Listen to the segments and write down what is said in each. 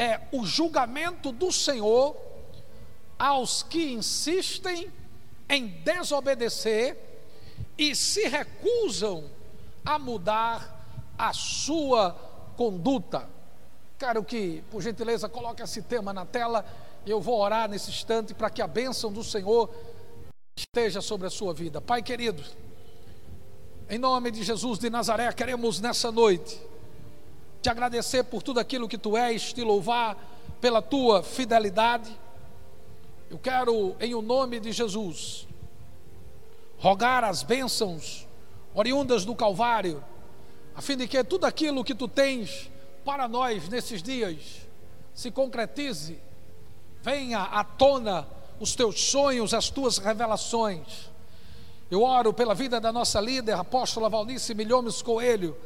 é o julgamento do Senhor aos que insistem em desobedecer e se recusam a mudar a sua conduta. Quero que, por gentileza, coloque esse tema na tela. Eu vou orar nesse instante para que a bênção do Senhor esteja sobre a sua vida. Pai querido, em nome de Jesus de Nazaré, queremos nessa noite te agradecer por tudo aquilo que tu és, te louvar pela tua fidelidade. Eu quero, em o nome de Jesus, rogar as bênçãos oriundas do Calvário, a fim de que tudo aquilo que tu tens para nós nesses dias se concretize, venha à tona os teus sonhos, as tuas revelações. Eu oro pela vida da nossa líder, apóstola Valnice Milhomes Coelho,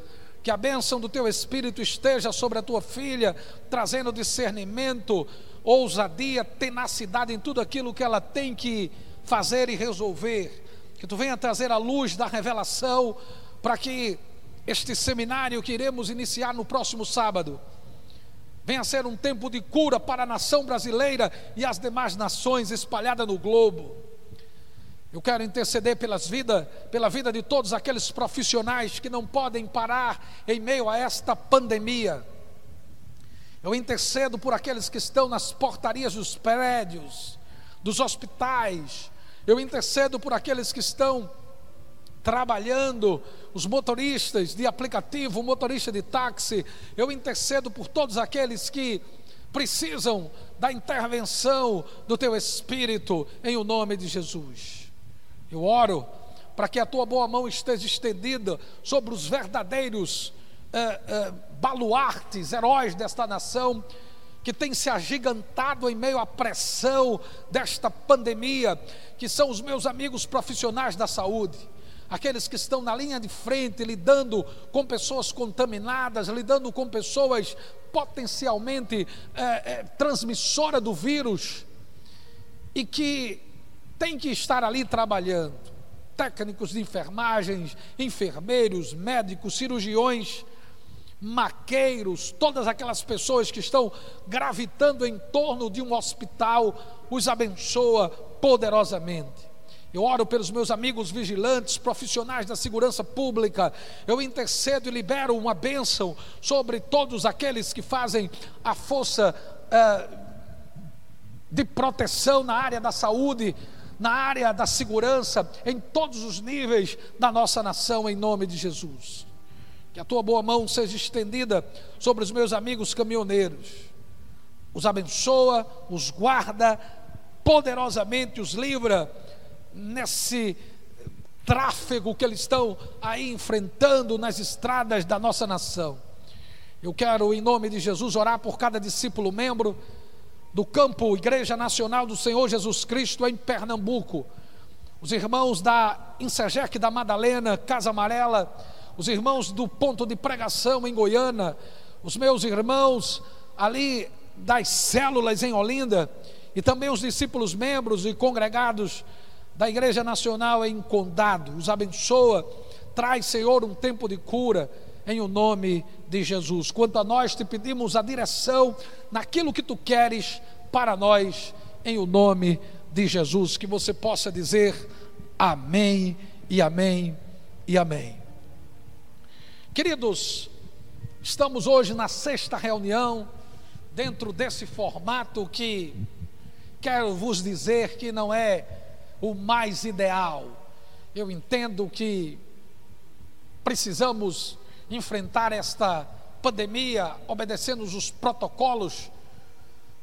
que a bênção do teu Espírito esteja sobre a tua filha, trazendo discernimento, ousadia, tenacidade em tudo aquilo que ela tem que fazer e resolver. Que tu venha trazer a luz da revelação para que este seminário que iremos iniciar no próximo sábado venha ser um tempo de cura para a nação brasileira e as demais nações espalhadas no globo. Eu quero interceder pelas vida, pela vida de todos aqueles profissionais que não podem parar em meio a esta pandemia. Eu intercedo por aqueles que estão nas portarias dos prédios, dos hospitais. Eu intercedo por aqueles que estão trabalhando, os motoristas de aplicativo, motorista de táxi, eu intercedo por todos aqueles que precisam da intervenção do teu Espírito, em o nome de Jesus. Eu oro para que a tua boa mão esteja estendida sobre os verdadeiros eh, eh, baluartes, heróis desta nação, que tem se agigantado em meio à pressão desta pandemia, que são os meus amigos profissionais da saúde aqueles que estão na linha de frente, lidando com pessoas contaminadas, lidando com pessoas potencialmente é, é, transmissora do vírus e que tem que estar ali trabalhando. Técnicos de enfermagens, enfermeiros, médicos, cirurgiões, maqueiros, todas aquelas pessoas que estão gravitando em torno de um hospital, os abençoa poderosamente. Eu oro pelos meus amigos vigilantes, profissionais da segurança pública. Eu intercedo e libero uma bênção sobre todos aqueles que fazem a força eh, de proteção na área da saúde, na área da segurança, em todos os níveis da nossa nação, em nome de Jesus. Que a tua boa mão seja estendida sobre os meus amigos caminhoneiros. Os abençoa, os guarda, poderosamente os livra nesse tráfego que eles estão aí enfrentando nas estradas da nossa nação. Eu quero, em nome de Jesus, orar por cada discípulo membro do campo Igreja Nacional do Senhor Jesus Cristo em Pernambuco. Os irmãos da Insegec da Madalena, Casa Amarela, os irmãos do ponto de pregação em Goiânia, os meus irmãos ali das células em Olinda, e também os discípulos membros e congregados da Igreja Nacional em Condado. Os abençoa. Traz, Senhor, um tempo de cura em o nome de Jesus. Quanto a nós, te pedimos a direção naquilo que tu queres para nós, em o nome de Jesus. Que você possa dizer amém e amém e amém. Queridos, estamos hoje na sexta reunião, dentro desse formato que quero vos dizer que não é o mais ideal. Eu entendo que precisamos enfrentar esta pandemia obedecendo os protocolos,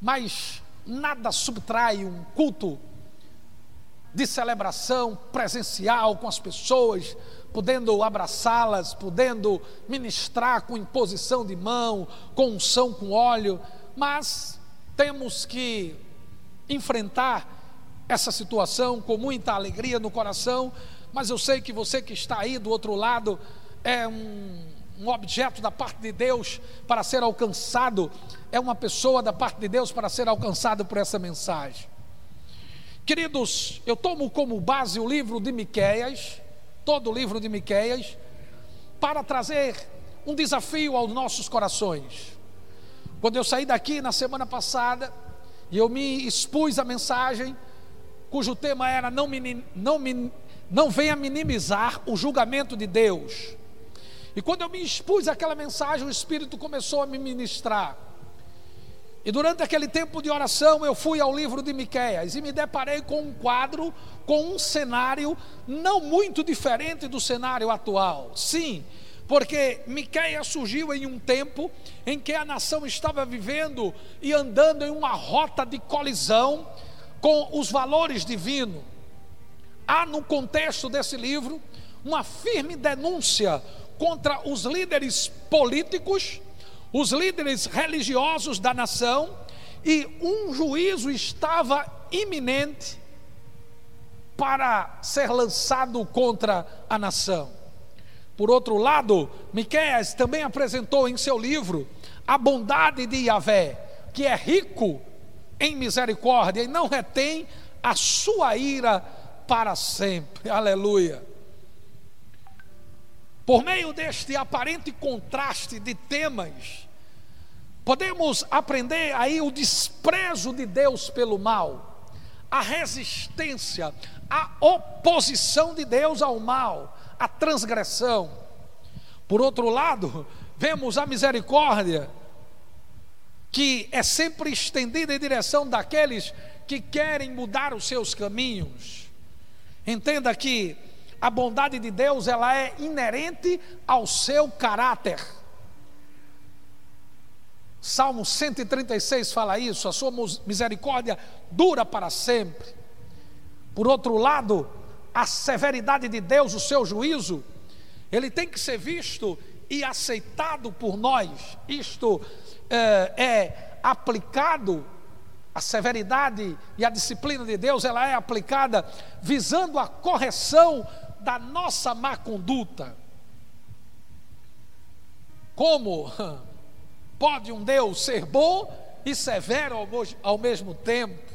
mas nada subtrai um culto de celebração presencial com as pessoas, podendo abraçá-las, podendo ministrar com imposição de mão, com unção com óleo, mas temos que enfrentar essa situação com muita alegria no coração, mas eu sei que você que está aí do outro lado é um, um objeto da parte de Deus para ser alcançado, é uma pessoa da parte de Deus para ser alcançado por essa mensagem. Queridos, eu tomo como base o livro de Miqueias, todo o livro de Miqueias, para trazer um desafio aos nossos corações. Quando eu saí daqui na semana passada, e eu me expus a mensagem, cujo tema era não, me, não, não venha minimizar o julgamento de Deus. E quando eu me expus àquela mensagem, o Espírito começou a me ministrar. E durante aquele tempo de oração, eu fui ao livro de Miqueias e me deparei com um quadro, com um cenário não muito diferente do cenário atual. Sim, porque Miqueias surgiu em um tempo em que a nação estava vivendo e andando em uma rota de colisão com os valores divinos. Há no contexto desse livro uma firme denúncia contra os líderes políticos os líderes religiosos da nação e um juízo estava iminente para ser lançado contra a nação. Por outro lado, Miqueias também apresentou em seu livro a bondade de Yahvé, que é rico em misericórdia e não retém a sua ira para sempre. Aleluia. Por meio deste aparente contraste de temas, podemos aprender aí o desprezo de Deus pelo mal, a resistência, a oposição de Deus ao mal, a transgressão. Por outro lado, vemos a misericórdia, que é sempre estendida em direção daqueles que querem mudar os seus caminhos. Entenda que a bondade de Deus ela é inerente ao seu caráter. Salmo 136 fala isso, a sua misericórdia dura para sempre. Por outro lado, a severidade de Deus, o seu juízo, ele tem que ser visto e aceitado por nós. Isto é, é aplicado a severidade e a disciplina de Deus, ela é aplicada visando a correção da nossa má conduta. Como pode um Deus ser bom e severo ao mesmo tempo?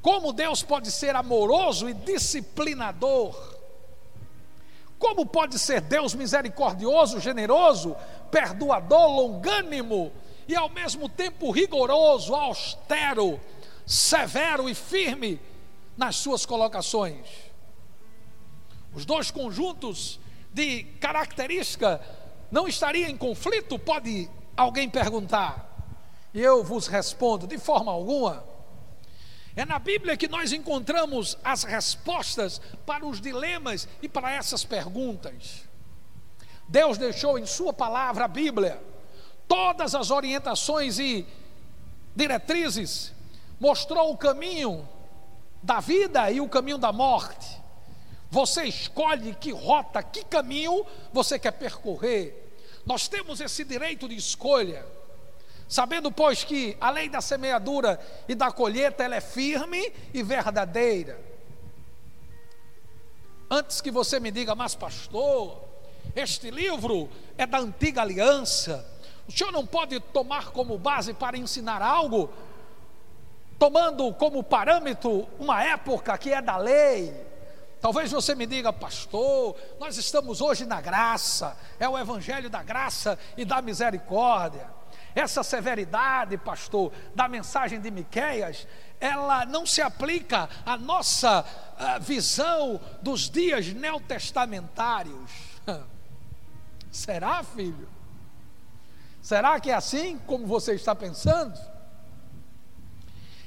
Como Deus pode ser amoroso e disciplinador? Como pode ser Deus misericordioso, generoso, perdoador, longânimo e ao mesmo tempo rigoroso, austero, severo e firme nas suas colocações? Os dois conjuntos de característica não estariam em conflito? Pode alguém perguntar. E eu vos respondo: de forma alguma. É na Bíblia que nós encontramos as respostas para os dilemas e para essas perguntas. Deus deixou em Sua palavra, a Bíblia, todas as orientações e diretrizes, mostrou o caminho da vida e o caminho da morte. Você escolhe que rota, que caminho você quer percorrer. Nós temos esse direito de escolha. Sabendo, pois, que a lei da semeadura e da colheita ela é firme e verdadeira. Antes que você me diga, mas pastor, este livro é da antiga aliança. O senhor não pode tomar como base para ensinar algo, tomando como parâmetro uma época que é da lei. Talvez você me diga, pastor, nós estamos hoje na graça, é o evangelho da graça e da misericórdia. Essa severidade, pastor, da mensagem de Miqueias, ela não se aplica à nossa uh, visão dos dias neotestamentários. Será, filho? Será que é assim como você está pensando?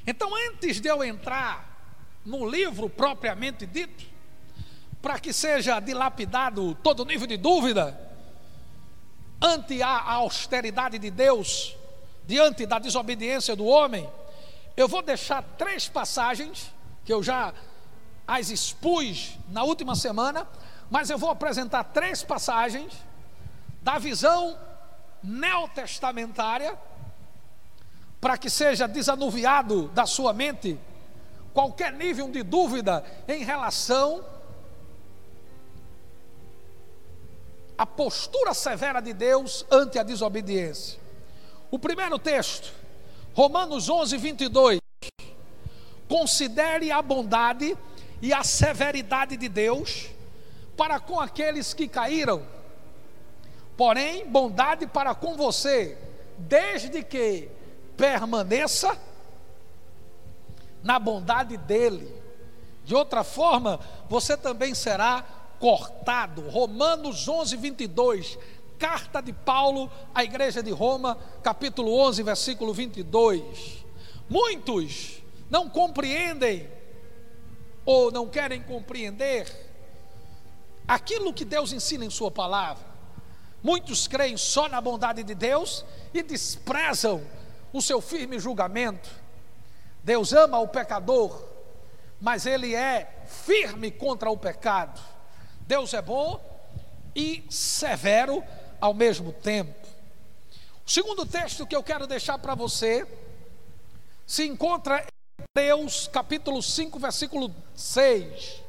Então, antes de eu entrar no livro propriamente dito, para que seja dilapidado todo nível de dúvida ante a austeridade de Deus, diante da desobediência do homem, eu vou deixar três passagens que eu já as expus na última semana, mas eu vou apresentar três passagens da visão neotestamentária para que seja desanuviado da sua mente qualquer nível de dúvida em relação a postura severa de Deus ante a desobediência. O primeiro texto, Romanos 11, 22. Considere a bondade e a severidade de Deus para com aqueles que caíram, porém, bondade para com você, desde que permaneça na bondade dele. De outra forma, você também será cortado. Romanos 11, 22. Carta de Paulo à igreja de Roma, capítulo 11, versículo 22. Muitos não compreendem ou não querem compreender aquilo que Deus ensina em Sua palavra. Muitos creem só na bondade de Deus e desprezam o seu firme julgamento. Deus ama o pecador, mas ele é firme contra o pecado. Deus é bom e severo ao mesmo tempo. O segundo texto que eu quero deixar para você se encontra em Hebreus capítulo 5, versículo 6.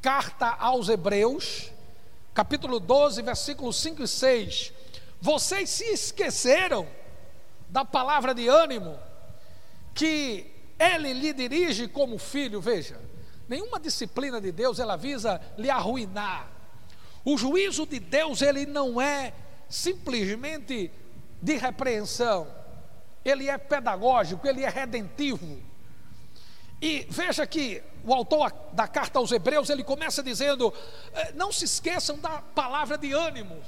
Carta aos Hebreus, capítulo 12, versículos 5 e 6. Vocês se esqueceram da palavra de ânimo que ele lhe dirige como filho, veja. Nenhuma disciplina de Deus ela visa lhe arruinar. O juízo de Deus ele não é simplesmente de repreensão. Ele é pedagógico, ele é redentivo. E veja que o autor da carta aos Hebreus, ele começa dizendo: eh, não se esqueçam da palavra de ânimo,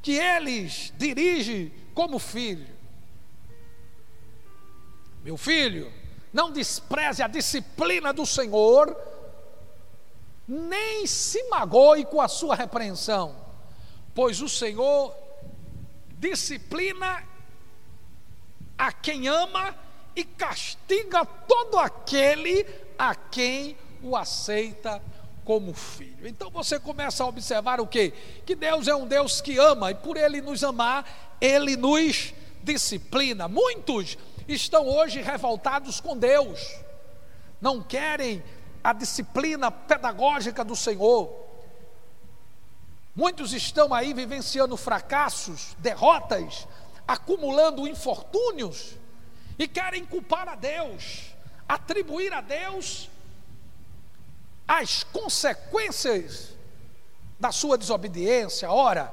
que eles dirigem como filho. Meu filho, não despreze a disciplina do Senhor, nem se magoe com a sua repreensão, pois o Senhor disciplina a quem ama e castiga todo aquele a quem o aceita como filho. Então você começa a observar o que? Que Deus é um Deus que ama e por ele nos amar, ele nos disciplina. Muitos estão hoje revoltados com Deus, não querem a disciplina pedagógica do Senhor. Muitos estão aí vivenciando fracassos, derrotas, acumulando infortúnios e querem culpar a Deus, atribuir a Deus as consequências da sua desobediência. Ora,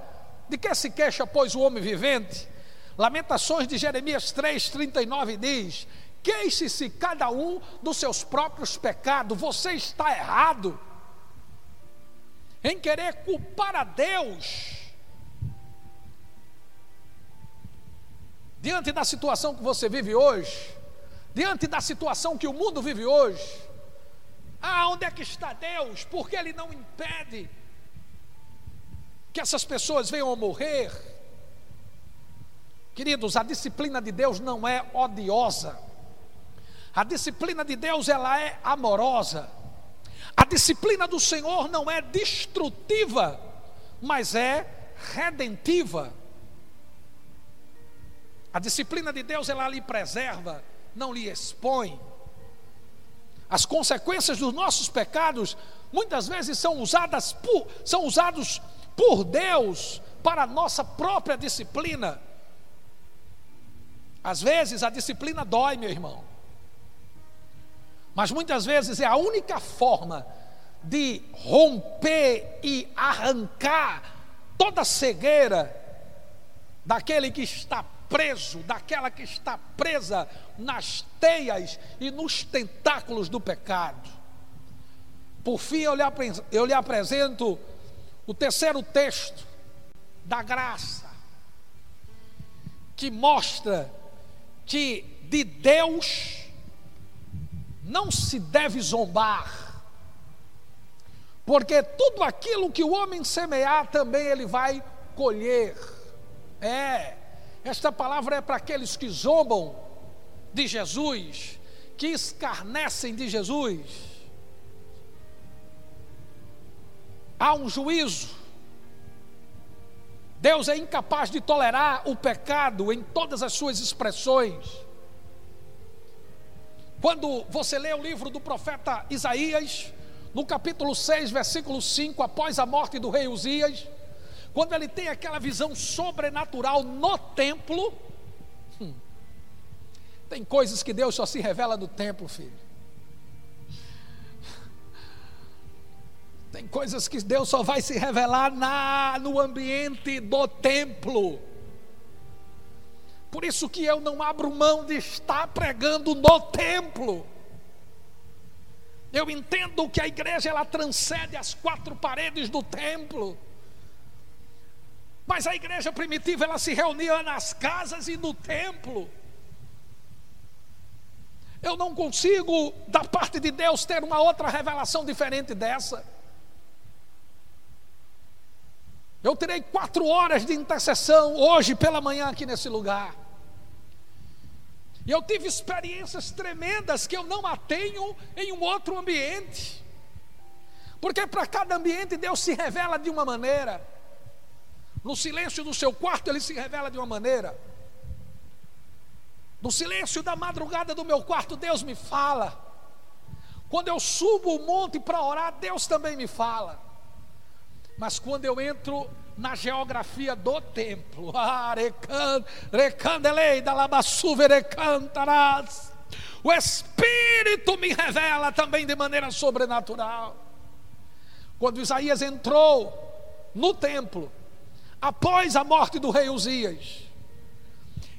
de que se queixa, pois, o homem vivente? Lamentações de Jeremias 3, 39 diz: Queixe-se cada um dos seus próprios pecados, você está errado em querer culpar a Deus diante da situação que você vive hoje, diante da situação que o mundo vive hoje, ah, onde é que está Deus? Porque Ele não impede que essas pessoas venham a morrer. Queridos, a disciplina de Deus não é odiosa. A disciplina de Deus ela é amorosa. A disciplina do Senhor não é destrutiva, mas é redentiva. A disciplina de Deus ela lhe preserva, não lhe expõe. As consequências dos nossos pecados muitas vezes são usadas por, são usados por Deus para a nossa própria disciplina. Às vezes a disciplina dói, meu irmão. Mas muitas vezes é a única forma de romper e arrancar toda a cegueira daquele que está preso, daquela que está presa nas teias e nos tentáculos do pecado. Por fim, eu lhe, eu lhe apresento o terceiro texto da graça, que mostra que de Deus não se deve zombar, porque tudo aquilo que o homem semear também ele vai colher. É, esta palavra é para aqueles que zombam de Jesus, que escarnecem de Jesus. Há um juízo. Deus é incapaz de tolerar o pecado em todas as suas expressões. Quando você lê o livro do profeta Isaías, no capítulo 6, versículo 5, após a morte do rei Uzias, quando ele tem aquela visão sobrenatural no templo, hum, tem coisas que Deus só se revela no templo, filho. Tem coisas que Deus só vai se revelar na, no ambiente do templo. Por isso que eu não abro mão de estar pregando no templo. Eu entendo que a igreja ela transcende as quatro paredes do templo. Mas a igreja primitiva ela se reunia nas casas e no templo. Eu não consigo, da parte de Deus, ter uma outra revelação diferente dessa. Eu terei quatro horas de intercessão hoje pela manhã aqui nesse lugar. E eu tive experiências tremendas que eu não a tenho em um outro ambiente. Porque para cada ambiente Deus se revela de uma maneira. No silêncio do seu quarto ele se revela de uma maneira. No silêncio da madrugada do meu quarto Deus me fala. Quando eu subo o monte para orar, Deus também me fala. Mas quando eu entro na geografia do templo, ah, o Espírito me revela também de maneira sobrenatural. Quando Isaías entrou no templo, após a morte do rei Uzias,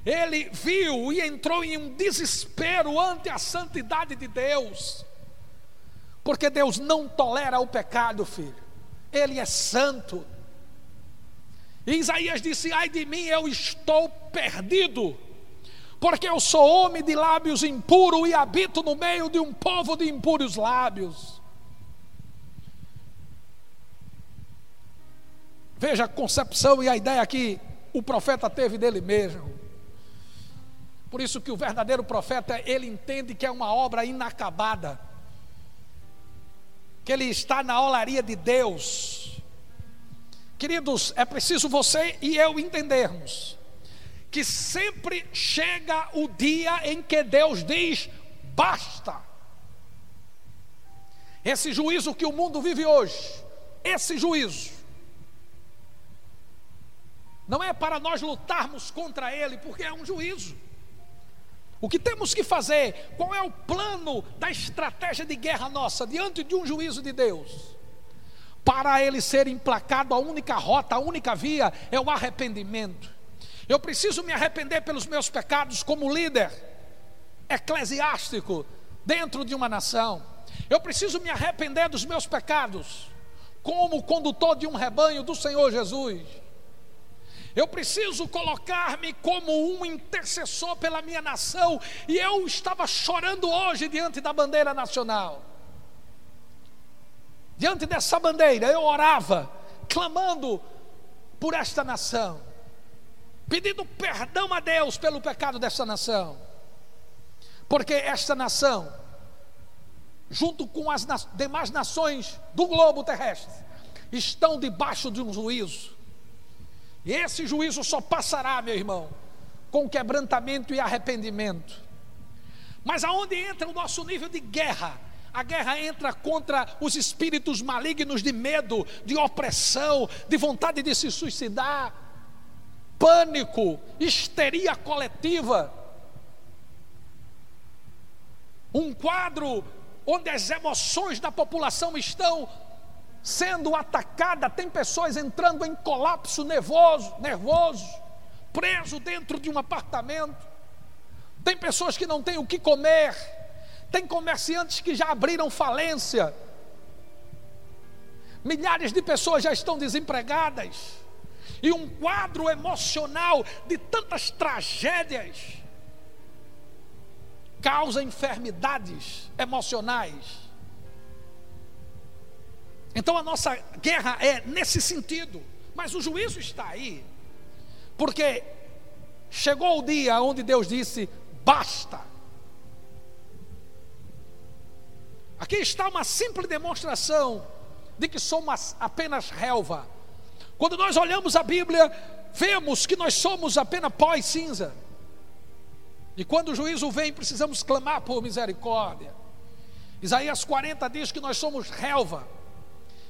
ele viu e entrou em um desespero ante a santidade de Deus, porque Deus não tolera o pecado, filho. Ele é santo. E Isaías disse: Ai de mim, eu estou perdido, porque eu sou homem de lábios impuros e habito no meio de um povo de impuros lábios. Veja a concepção e a ideia que o profeta teve dele mesmo. Por isso que o verdadeiro profeta, ele entende que é uma obra inacabada que ele está na olaria de Deus. Queridos, é preciso você e eu entendermos que sempre chega o dia em que Deus diz: basta. Esse juízo que o mundo vive hoje, esse juízo, não é para nós lutarmos contra ele, porque é um juízo. O que temos que fazer? Qual é o plano da estratégia de guerra nossa diante de um juízo de Deus? Para ele ser implacado, a única rota, a única via é o arrependimento. Eu preciso me arrepender pelos meus pecados como líder eclesiástico dentro de uma nação. Eu preciso me arrepender dos meus pecados como condutor de um rebanho do Senhor Jesus. Eu preciso colocar-me como um intercessor pela minha nação. E eu estava chorando hoje diante da bandeira nacional. Diante dessa bandeira, eu orava, clamando por esta nação, pedindo perdão a Deus pelo pecado dessa nação. Porque esta nação, junto com as demais nações do globo terrestre, estão debaixo de um juízo e esse juízo só passará, meu irmão, com quebrantamento e arrependimento. Mas aonde entra o nosso nível de guerra? A guerra entra contra os espíritos malignos de medo, de opressão, de vontade de se suicidar, pânico, histeria coletiva. Um quadro onde as emoções da população estão sendo atacada, tem pessoas entrando em colapso nervoso, nervoso, preso dentro de um apartamento. Tem pessoas que não têm o que comer. Tem comerciantes que já abriram falência. Milhares de pessoas já estão desempregadas. E um quadro emocional de tantas tragédias causa enfermidades emocionais então a nossa guerra é nesse sentido, mas o juízo está aí, porque chegou o dia onde Deus disse: basta. Aqui está uma simples demonstração de que somos apenas relva. Quando nós olhamos a Bíblia, vemos que nós somos apenas pó e cinza. E quando o juízo vem, precisamos clamar por misericórdia. Isaías 40 diz que nós somos relva.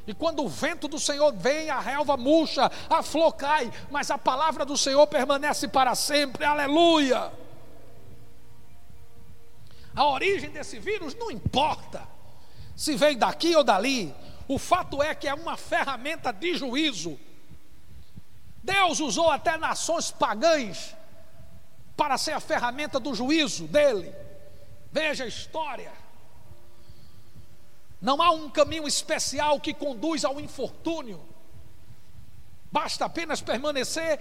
E quando o vento do Senhor vem, a relva murcha, a flor cai, mas a palavra do Senhor permanece para sempre. Aleluia! A origem desse vírus não importa se vem daqui ou dali. O fato é que é uma ferramenta de juízo. Deus usou até nações pagãs para ser a ferramenta do juízo dele. Veja a história. Não há um caminho especial que conduz ao infortúnio. Basta apenas permanecer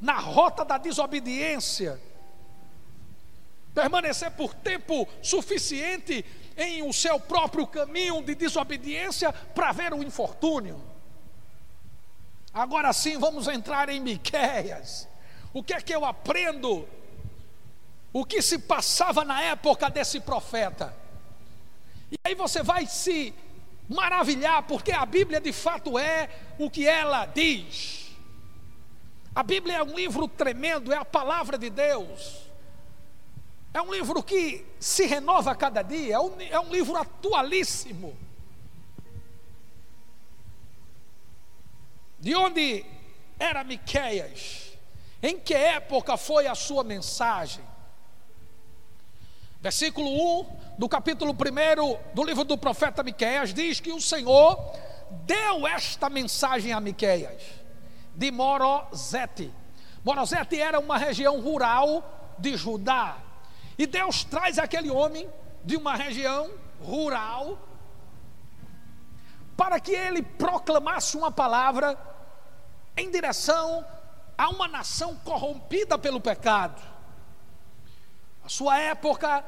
na rota da desobediência, permanecer por tempo suficiente em o seu próprio caminho de desobediência para ver o infortúnio. Agora sim, vamos entrar em Miqueias. O que é que eu aprendo? O que se passava na época desse profeta? E aí você vai se maravilhar, porque a Bíblia de fato é o que ela diz. A Bíblia é um livro tremendo, é a palavra de Deus. É um livro que se renova a cada dia, é um, é um livro atualíssimo. De onde era Miqueias? Em que época foi a sua mensagem? Versículo 1 do capítulo 1 do livro do profeta Miqueias diz que o Senhor deu esta mensagem a Miqueias de Morozete. Morozete era uma região rural de Judá. E Deus traz aquele homem de uma região rural para que ele proclamasse uma palavra em direção a uma nação corrompida pelo pecado. A sua época,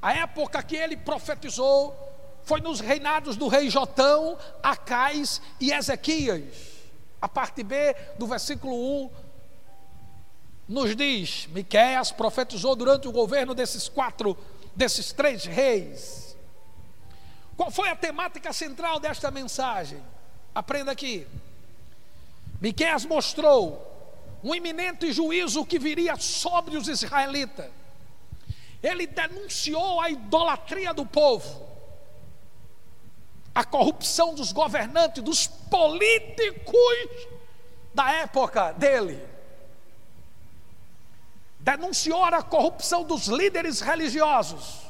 a época que ele profetizou, foi nos reinados do rei Jotão, Acais e Ezequias. A parte B do versículo 1 nos diz: Miqueias profetizou durante o governo desses quatro, desses três reis. Qual foi a temática central desta mensagem? Aprenda aqui. Miqueias mostrou um iminente juízo que viria sobre os israelitas. Ele denunciou a idolatria do povo, a corrupção dos governantes, dos políticos da época dele. Denunciou a corrupção dos líderes religiosos,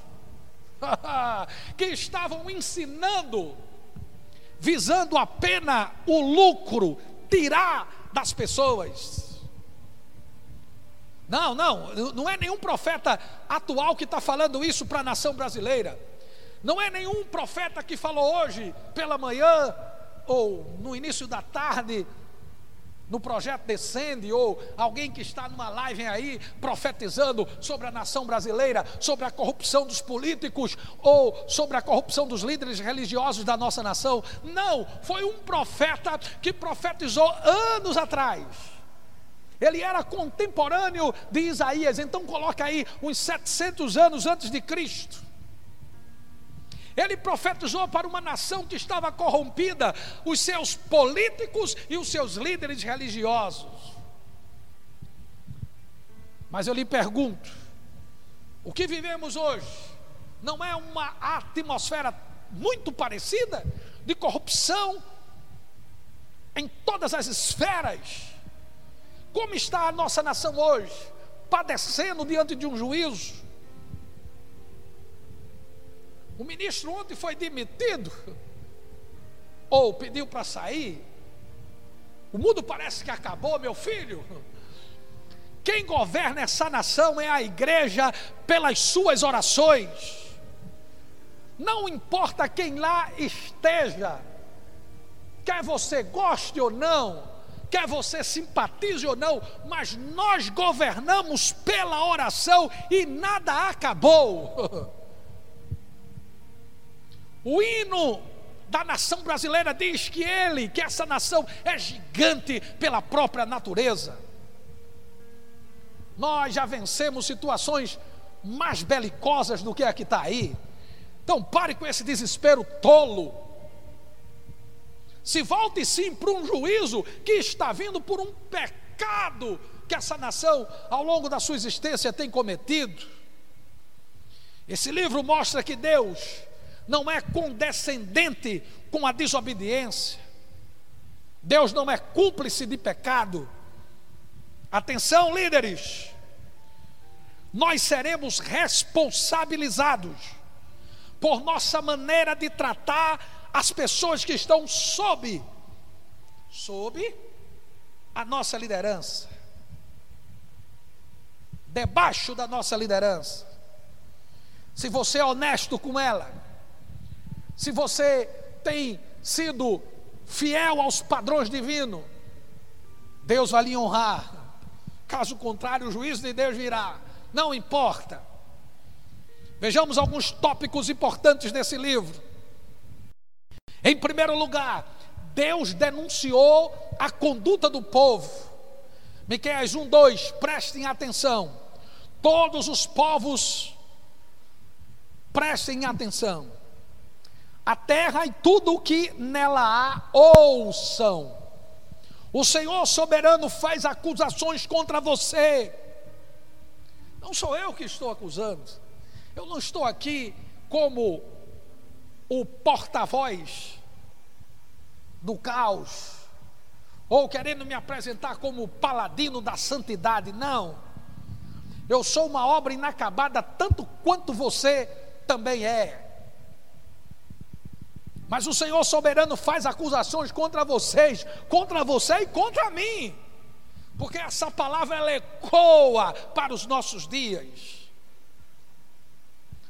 que estavam ensinando, visando apenas o lucro, tirar das pessoas. Não, não, não é nenhum profeta atual que está falando isso para a nação brasileira. Não é nenhum profeta que falou hoje pela manhã ou no início da tarde no projeto Descende, ou alguém que está numa live aí profetizando sobre a nação brasileira, sobre a corrupção dos políticos, ou sobre a corrupção dos líderes religiosos da nossa nação. Não, foi um profeta que profetizou anos atrás ele era contemporâneo de Isaías, então coloca aí uns 700 anos antes de Cristo. Ele profetizou para uma nação que estava corrompida, os seus políticos e os seus líderes religiosos. Mas eu lhe pergunto: o que vivemos hoje não é uma atmosfera muito parecida de corrupção em todas as esferas? Como está a nossa nação hoje? Padecendo diante de um juízo. O ministro ontem foi demitido, ou pediu para sair. O mundo parece que acabou, meu filho. Quem governa essa nação é a igreja pelas suas orações. Não importa quem lá esteja, quer você goste ou não, quer você simpatize ou não, mas nós governamos pela oração e nada acabou. O hino da nação brasileira diz que ele, que essa nação é gigante pela própria natureza. Nós já vencemos situações mais belicosas do que a que está aí. Então pare com esse desespero tolo se volte sim para um juízo que está vindo por um pecado que essa nação, ao longo da sua existência, tem cometido. Esse livro mostra que Deus não é condescendente com a desobediência, Deus não é cúmplice de pecado. Atenção, líderes, nós seremos responsabilizados por nossa maneira de tratar as pessoas que estão sob, sob a nossa liderança. debaixo da nossa liderança, se você é honesto com ela, se você tem sido fiel aos padrões divinos, Deus vai lhe honrar. Caso contrário, o juízo de Deus virá. Não importa. Vejamos alguns tópicos importantes desse livro. Em primeiro lugar, Deus denunciou a conduta do povo. Miqueias 1, 2, prestem atenção. Todos os povos, prestem atenção. A terra e tudo o que nela há, ouçam. O Senhor soberano faz acusações contra você. Não sou eu que estou acusando. Eu não estou aqui como o porta-voz do caos, ou querendo me apresentar como paladino da santidade. Não. Eu sou uma obra inacabada, tanto quanto você também é. Mas o Senhor soberano faz acusações contra vocês, contra você e contra mim. Porque essa palavra ela ecoa para os nossos dias.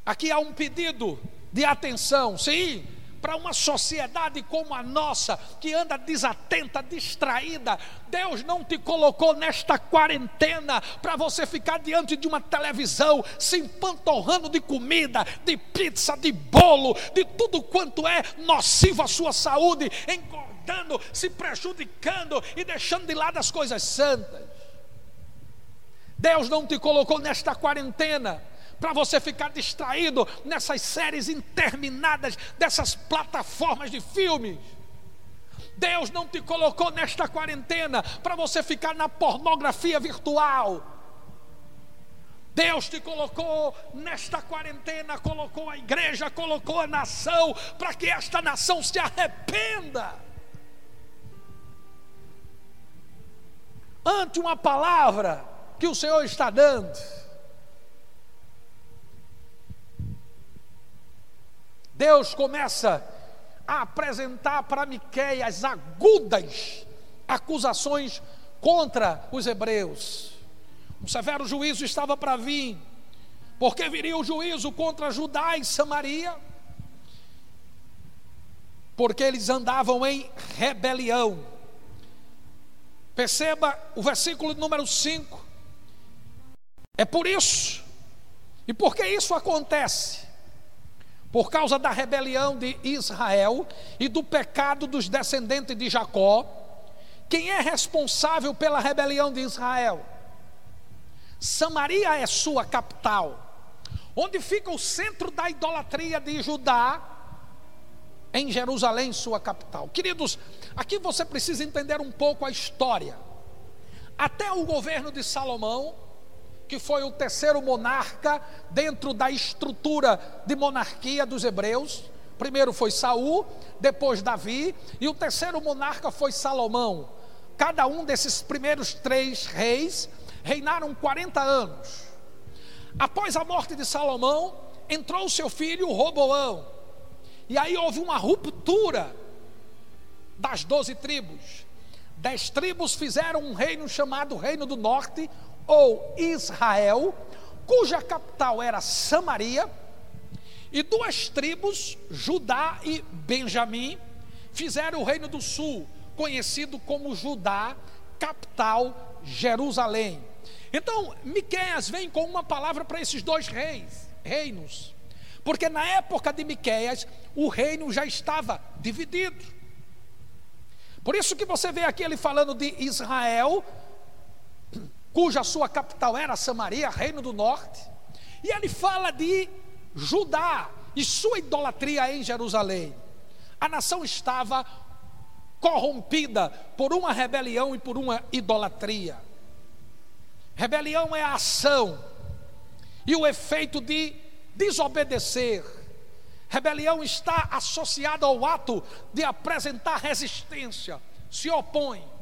Aqui há um pedido de atenção, sim, para uma sociedade como a nossa, que anda desatenta, distraída. Deus não te colocou nesta quarentena para você ficar diante de uma televisão, se empantorrando de comida, de pizza, de bolo, de tudo quanto é nocivo à sua saúde, engordando, se prejudicando e deixando de lado as coisas santas. Deus não te colocou nesta quarentena para você ficar distraído nessas séries interminadas dessas plataformas de filmes. Deus não te colocou nesta quarentena para você ficar na pornografia virtual. Deus te colocou nesta quarentena, colocou a igreja, colocou a nação, para que esta nação se arrependa. Ante uma palavra que o Senhor está dando. Deus começa a apresentar para Miqueias agudas acusações contra os hebreus. Um severo juízo estava para vir, porque viria o juízo contra Judá e Samaria, porque eles andavam em rebelião. Perceba o versículo número 5. É por isso, e porque isso acontece, por causa da rebelião de Israel e do pecado dos descendentes de Jacó, quem é responsável pela rebelião de Israel? Samaria é sua capital. Onde fica o centro da idolatria de Judá? Em Jerusalém, sua capital. Queridos, aqui você precisa entender um pouco a história. Até o governo de Salomão, que foi o terceiro monarca dentro da estrutura de monarquia dos hebreus. Primeiro foi Saul, depois Davi, e o terceiro monarca foi Salomão. Cada um desses primeiros três reis reinaram 40 anos. Após a morte de Salomão, entrou seu filho Roboão. E aí houve uma ruptura das doze tribos. Dez tribos fizeram um reino chamado Reino do Norte, ou Israel, cuja capital era Samaria, e duas tribos, Judá e Benjamim, fizeram o reino do sul, conhecido como Judá, capital Jerusalém. Então, Miqueias vem com uma palavra para esses dois reis, reinos. Porque na época de Miqueias, o reino já estava dividido. Por isso que você vê aqui ele falando de Israel, cuja sua capital era Samaria, reino do norte, e ele fala de Judá e sua idolatria em Jerusalém. A nação estava corrompida por uma rebelião e por uma idolatria. Rebelião é a ação e o efeito de desobedecer. Rebelião está associada ao ato de apresentar resistência, se opõe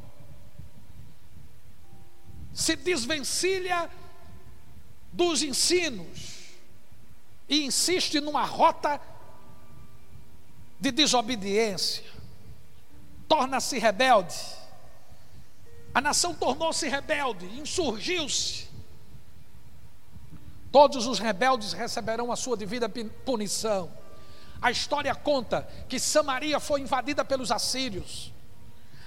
se desvencilha dos ensinos e insiste numa rota de desobediência, torna-se rebelde. A nação tornou-se rebelde, insurgiu-se. Todos os rebeldes receberão a sua devida punição. A história conta que Samaria foi invadida pelos assírios.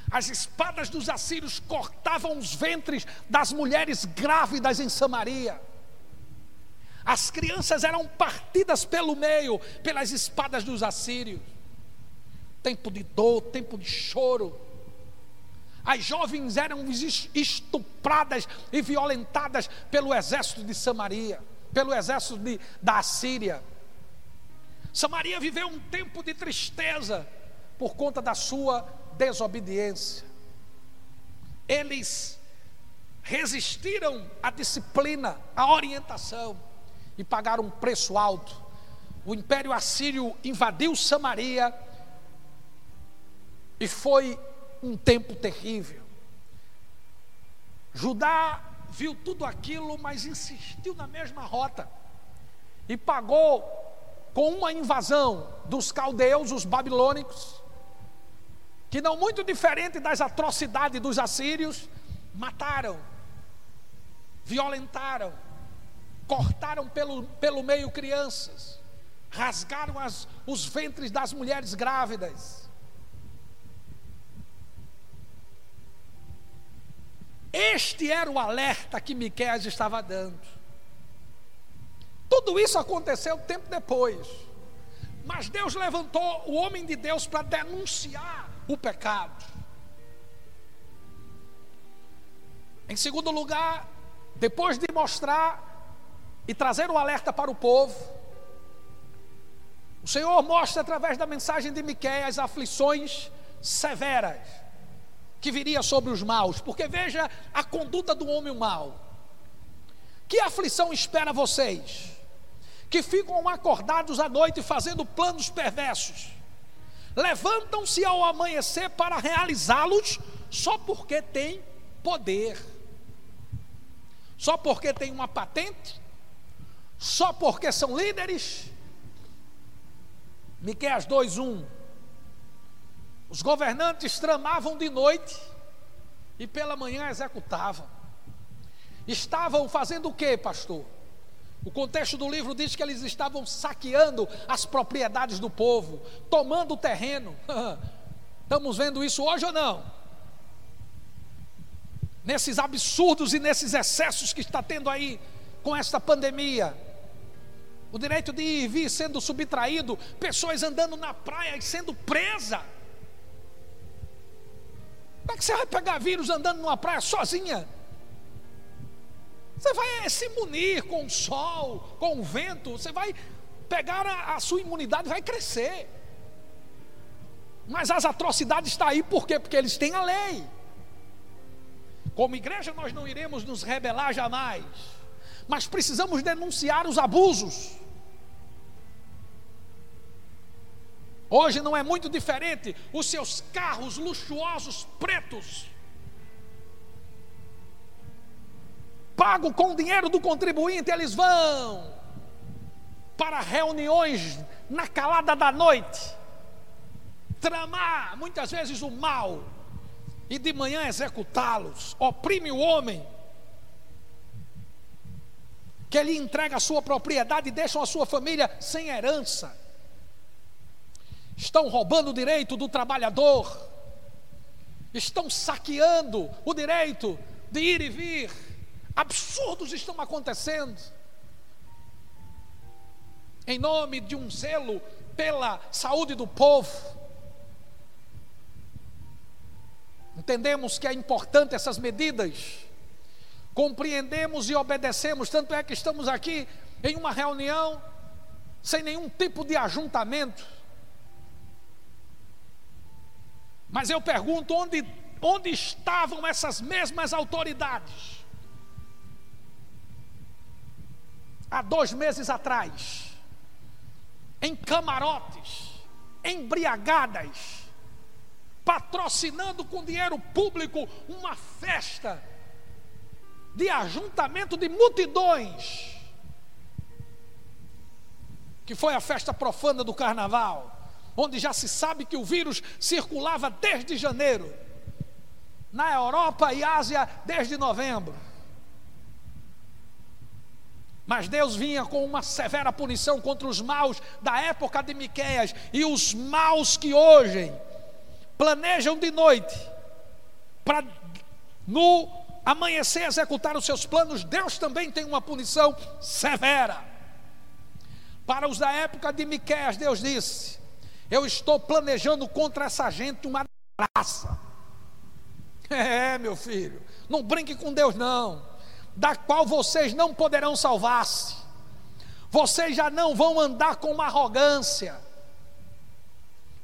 As espadas dos assírios cortavam os ventres das mulheres grávidas em Samaria. As crianças eram partidas pelo meio pelas espadas dos assírios. Tempo de dor, tempo de choro. As jovens eram estupradas e violentadas pelo exército de Samaria pelo exército de, da Assíria. Samaria viveu um tempo de tristeza por conta da sua desobediência. Eles resistiram à disciplina, à orientação e pagaram um preço alto. O Império Assírio invadiu Samaria e foi um tempo terrível. Judá viu tudo aquilo, mas insistiu na mesma rota e pagou com uma invasão dos caldeus, os babilônicos, que não muito diferente das atrocidades dos assírios, mataram, violentaram, cortaram pelo, pelo meio crianças, rasgaram as, os ventres das mulheres grávidas Este era o alerta que Miqueias estava dando. Tudo isso aconteceu tempo depois. Mas Deus levantou o homem de Deus para denunciar o pecado. Em segundo lugar, depois de mostrar e trazer o alerta para o povo, o Senhor mostra através da mensagem de Miqueias as aflições severas que viria sobre os maus, porque veja a conduta do homem mau. Que aflição espera vocês, que ficam acordados à noite fazendo planos perversos, levantam-se ao amanhecer para realizá-los só porque têm poder, só porque têm uma patente, só porque são líderes. Miqueias 2:1 os governantes tramavam de noite e pela manhã executavam. Estavam fazendo o que, pastor? O contexto do livro diz que eles estavam saqueando as propriedades do povo, tomando o terreno. Estamos vendo isso hoje ou não? Nesses absurdos e nesses excessos que está tendo aí com esta pandemia. O direito de ir e vir sendo subtraído, pessoas andando na praia e sendo presas. Como é que você vai pegar vírus andando numa praia sozinha? Você vai se munir com o sol, com o vento, você vai pegar a, a sua imunidade, vai crescer. Mas as atrocidades estão aí por quê? Porque eles têm a lei. Como igreja, nós não iremos nos rebelar jamais, mas precisamos denunciar os abusos. Hoje não é muito diferente. Os seus carros luxuosos pretos, pago com o dinheiro do contribuinte, eles vão para reuniões na calada da noite, tramar muitas vezes o mal e de manhã executá-los. Oprime o homem que ele entrega a sua propriedade e deixa a sua família sem herança estão roubando o direito do trabalhador, estão saqueando o direito de ir e vir, absurdos estão acontecendo, em nome de um zelo pela saúde do povo. Entendemos que é importante essas medidas, compreendemos e obedecemos, tanto é que estamos aqui em uma reunião sem nenhum tipo de ajuntamento, Mas eu pergunto: onde, onde estavam essas mesmas autoridades? Há dois meses atrás, em camarotes, embriagadas, patrocinando com dinheiro público uma festa de ajuntamento de multidões, que foi a festa profana do carnaval onde já se sabe que o vírus circulava desde janeiro, na Europa e Ásia desde novembro. Mas Deus vinha com uma severa punição contra os maus da época de Miqueias e os maus que hoje planejam de noite para no amanhecer executar os seus planos, Deus também tem uma punição severa. Para os da época de Miqueias, Deus disse: Eu estou planejando contra essa gente uma graça. É, meu filho, não brinque com Deus, não, da qual vocês não poderão salvar-se. Vocês já não vão andar com uma arrogância,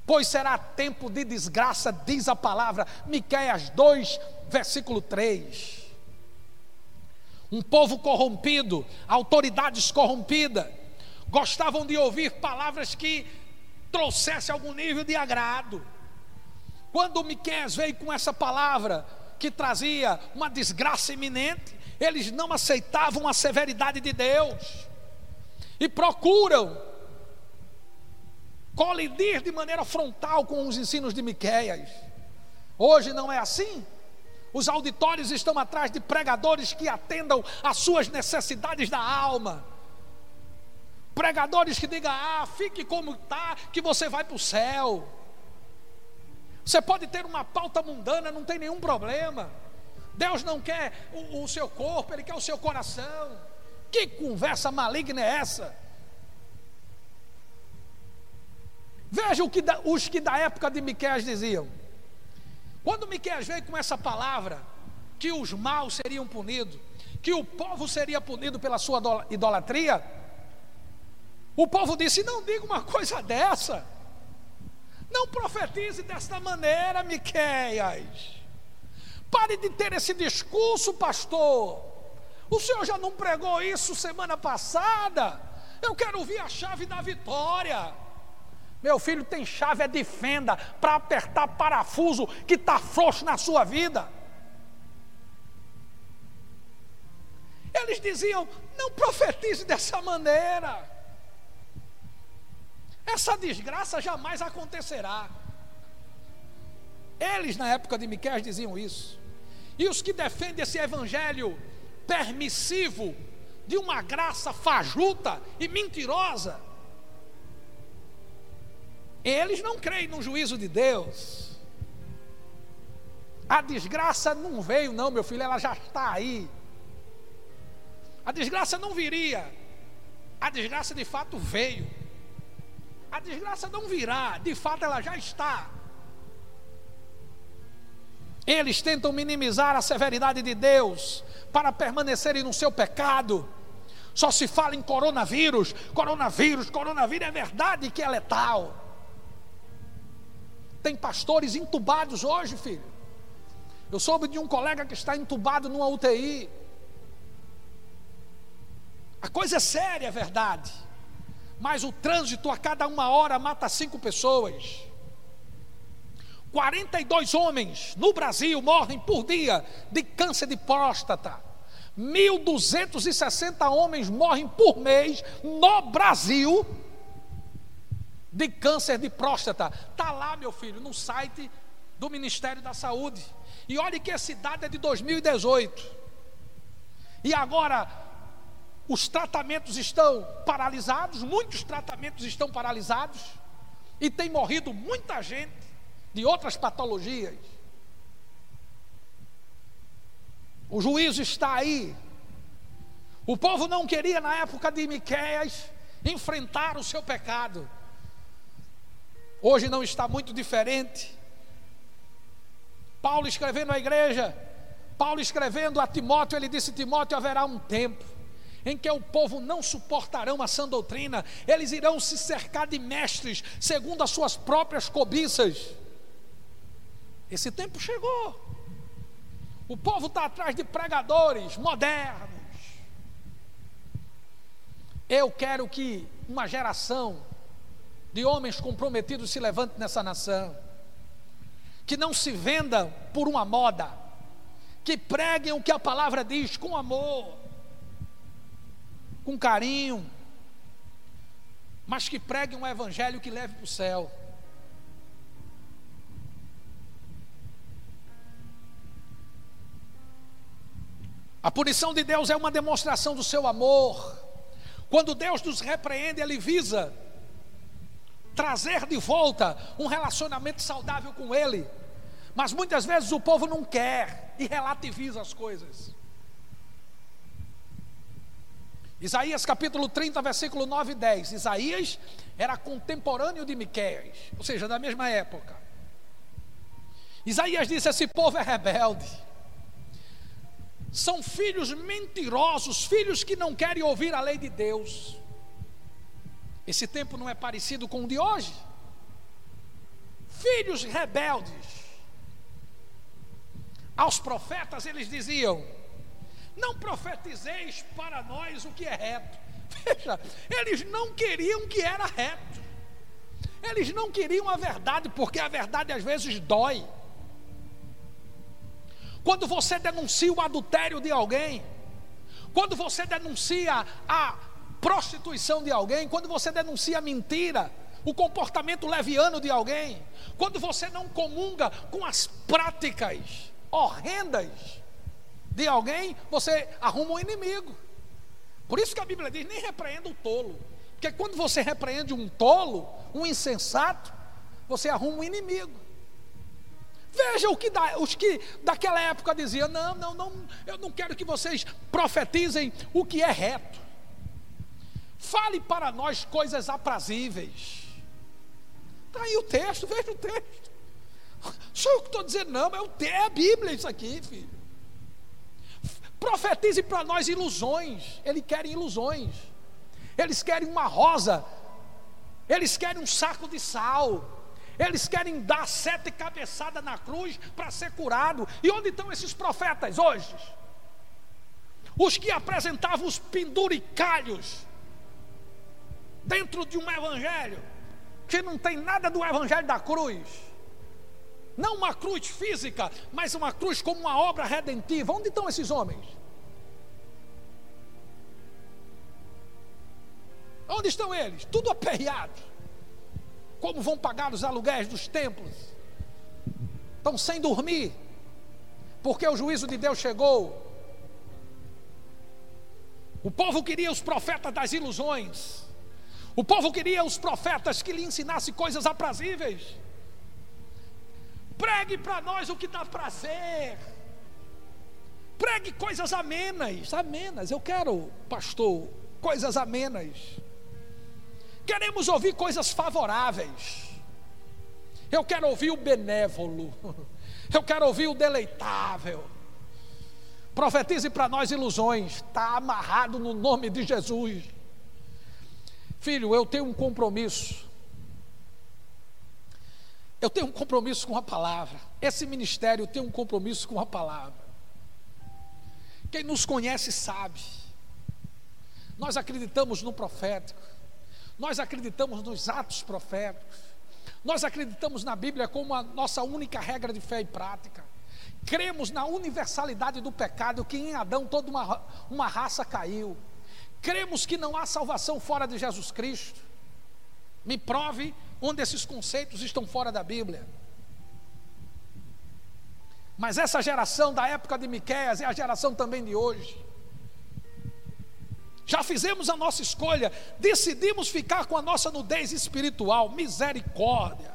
pois será tempo de desgraça, diz a palavra, Miqueias 2, versículo 3. Um povo corrompido, autoridades corrompidas, gostavam de ouvir palavras que trouxessem algum nível de agrado. Quando Miqueias veio com essa palavra que trazia uma desgraça iminente, eles não aceitavam a severidade de Deus e procuram colidir de maneira frontal com os ensinos de Miqueias. Hoje não é assim. Os auditórios estão atrás de pregadores que atendam às suas necessidades da alma. Pregadores que digam: "Ah, fique como está, que você vai para o céu". Você pode ter uma pauta mundana, não tem nenhum problema. Deus não quer o, o seu corpo, Ele quer o seu coração. Que conversa maligna é essa? Veja o que da, os que da época de Miqueias diziam. Quando Miqueias veio com essa palavra, que os maus seriam punidos, que o povo seria punido pela sua idolatria, o povo disse: Não diga uma coisa dessa. Não profetize desta maneira, Miqueias. Pare de ter esse discurso, pastor. O senhor já não pregou isso semana passada? Eu quero ouvir a chave da vitória. Meu filho tem chave é de fenda para apertar parafuso que está frouxo na sua vida. Eles diziam: não profetize dessa maneira. Essa desgraça jamais acontecerá. Eles, na época de Miquel, diziam isso. E os que defendem esse evangelho permissivo, de uma graça fajuta e mentirosa, eles não creem no juízo de Deus. A desgraça não veio, não, meu filho, ela já está aí. A desgraça não viria, a desgraça de fato veio. A desgraça não virá, de fato ela já está. Eles tentam minimizar a severidade de Deus para permanecerem no seu pecado. Só se fala em coronavírus, coronavírus, coronavírus é verdade que é letal. Tem pastores entubados hoje, filho. Eu soube de um colega que está entubado numa UTI. A coisa é séria, é verdade mas o trânsito a cada uma hora mata cinco pessoas. 42 homens no Brasil morrem por dia de câncer de próstata. 1.260 homens morrem por mês no Brasil de câncer de próstata. Está lá, meu filho, no site do Ministério da Saúde. E olhe que essa data é de 2018. E agora, os tratamentos estão paralisados, muitos tratamentos estão paralisados, e tem morrido muita gente de outras patologias. O juízo está aí. O povo não queria, na época de Miquéias, enfrentar o seu pecado. Hoje não está muito diferente. Paulo escrevendo à igreja, Paulo escrevendo a Timóteo, ele disse: Timóteo, haverá um tempo em que o povo não suportarão a sã doutrina, eles irão se cercar de mestres segundo as suas próprias cobiças. Esse tempo chegou. O povo está atrás de pregadores modernos. Eu quero que uma geração de homens comprometidos se levante nessa nação, que não se vendam por uma moda, que preguem o que a palavra diz com amor, com carinho, mas que pregue um evangelho que leve para o céu. A punição de Deus é uma demonstração do seu amor. Quando Deus nos repreende, Ele visa trazer de volta um relacionamento saudável com Ele. Mas muitas vezes o povo não quer e relativiza as coisas. Isaías capítulo 30, versículo 9 e 10. Isaías era contemporâneo de Miqueias, ou seja, da mesma época. Isaías disse: Esse povo é rebelde. São filhos mentirosos, filhos que não querem ouvir a lei de Deus. Esse tempo não é parecido com o de hoje. Filhos rebeldes. Aos profetas eles diziam: Não profetizeis para nós o que é reto. Veja, eles não queriam que era reto. Eles não queriam a verdade, porque a verdade às vezes dói. Quando você denuncia o adultério de alguém, quando você denuncia a prostituição de alguém, quando você denuncia a mentira, o comportamento leviano de alguém, quando você não comunga com as práticas horrendas de alguém, você arruma um inimigo. Por isso que a Bíblia diz: nem repreenda o tolo. Porque quando você repreende um tolo, um insensato, você arruma um inimigo. Veja o que da, os que daquela época diziam: não, não, não, eu não quero que vocês profetizem o que é reto. Fale para nós coisas aprazíveis. Está aí o texto, veja o texto. Só eu que estou dizendo, não, é, é a Bíblia isso aqui, filho. Profetize para nós ilusões. Eles querem ilusões. Eles querem uma rosa. Eles querem um saco de sal. Eles querem dar sete cabeçadas na cruz para ser curado. E onde estão esses profetas hoje? Os que apresentavam os penduricalhos dentro de um evangelho que não tem nada do evangelho da cruz. Não uma cruz física, mas uma cruz como uma obra redentiva. Onde estão esses homens? Onde estão eles? Tudo aperreados. Como vão pagar os aluguéis dos templos? Estão sem dormir, porque o juízo de Deus chegou. O povo queria os profetas das ilusões. O povo queria os profetas que lhe ensinassem coisas aprazíveis. Pregue para nós o que dá prazer. Pregue coisas amenas, amenas. Eu quero, pastor, coisas amenas. Queremos ouvir coisas favoráveis. Eu quero ouvir o benévolo. Eu quero ouvir o deleitável. Profetize para nós ilusões. Está amarrado no nome de Jesus. Filho, eu tenho um compromisso. Eu tenho um compromisso com a palavra. Esse ministério tem um compromisso com a palavra. Quem nos conhece sabe. Nós acreditamos no profético. Nós acreditamos nos atos proféticos. Nós acreditamos na Bíblia como a nossa única regra de fé e prática. Cremos na universalidade do pecado, que em Adão toda uma, uma raça caiu. Cremos que não há salvação fora de Jesus Cristo. Me prove onde esses conceitos estão fora da Bíblia. Mas essa geração da época de Miquéias é a geração também de hoje. Já fizemos a nossa escolha, decidimos ficar com a nossa nudez espiritual, misericórdia.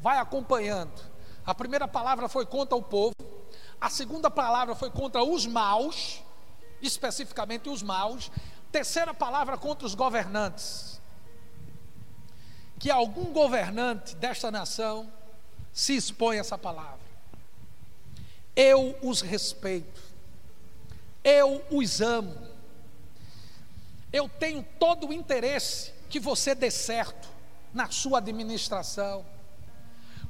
Vai acompanhando. A primeira palavra foi contra o povo, a segunda palavra foi contra os maus, especificamente os maus. Terceira palavra contra os governantes. Que algum governante desta nação se expõe a essa palavra. Eu os respeito, eu os amo eu tenho todo o interesse que você dê certo na sua administração.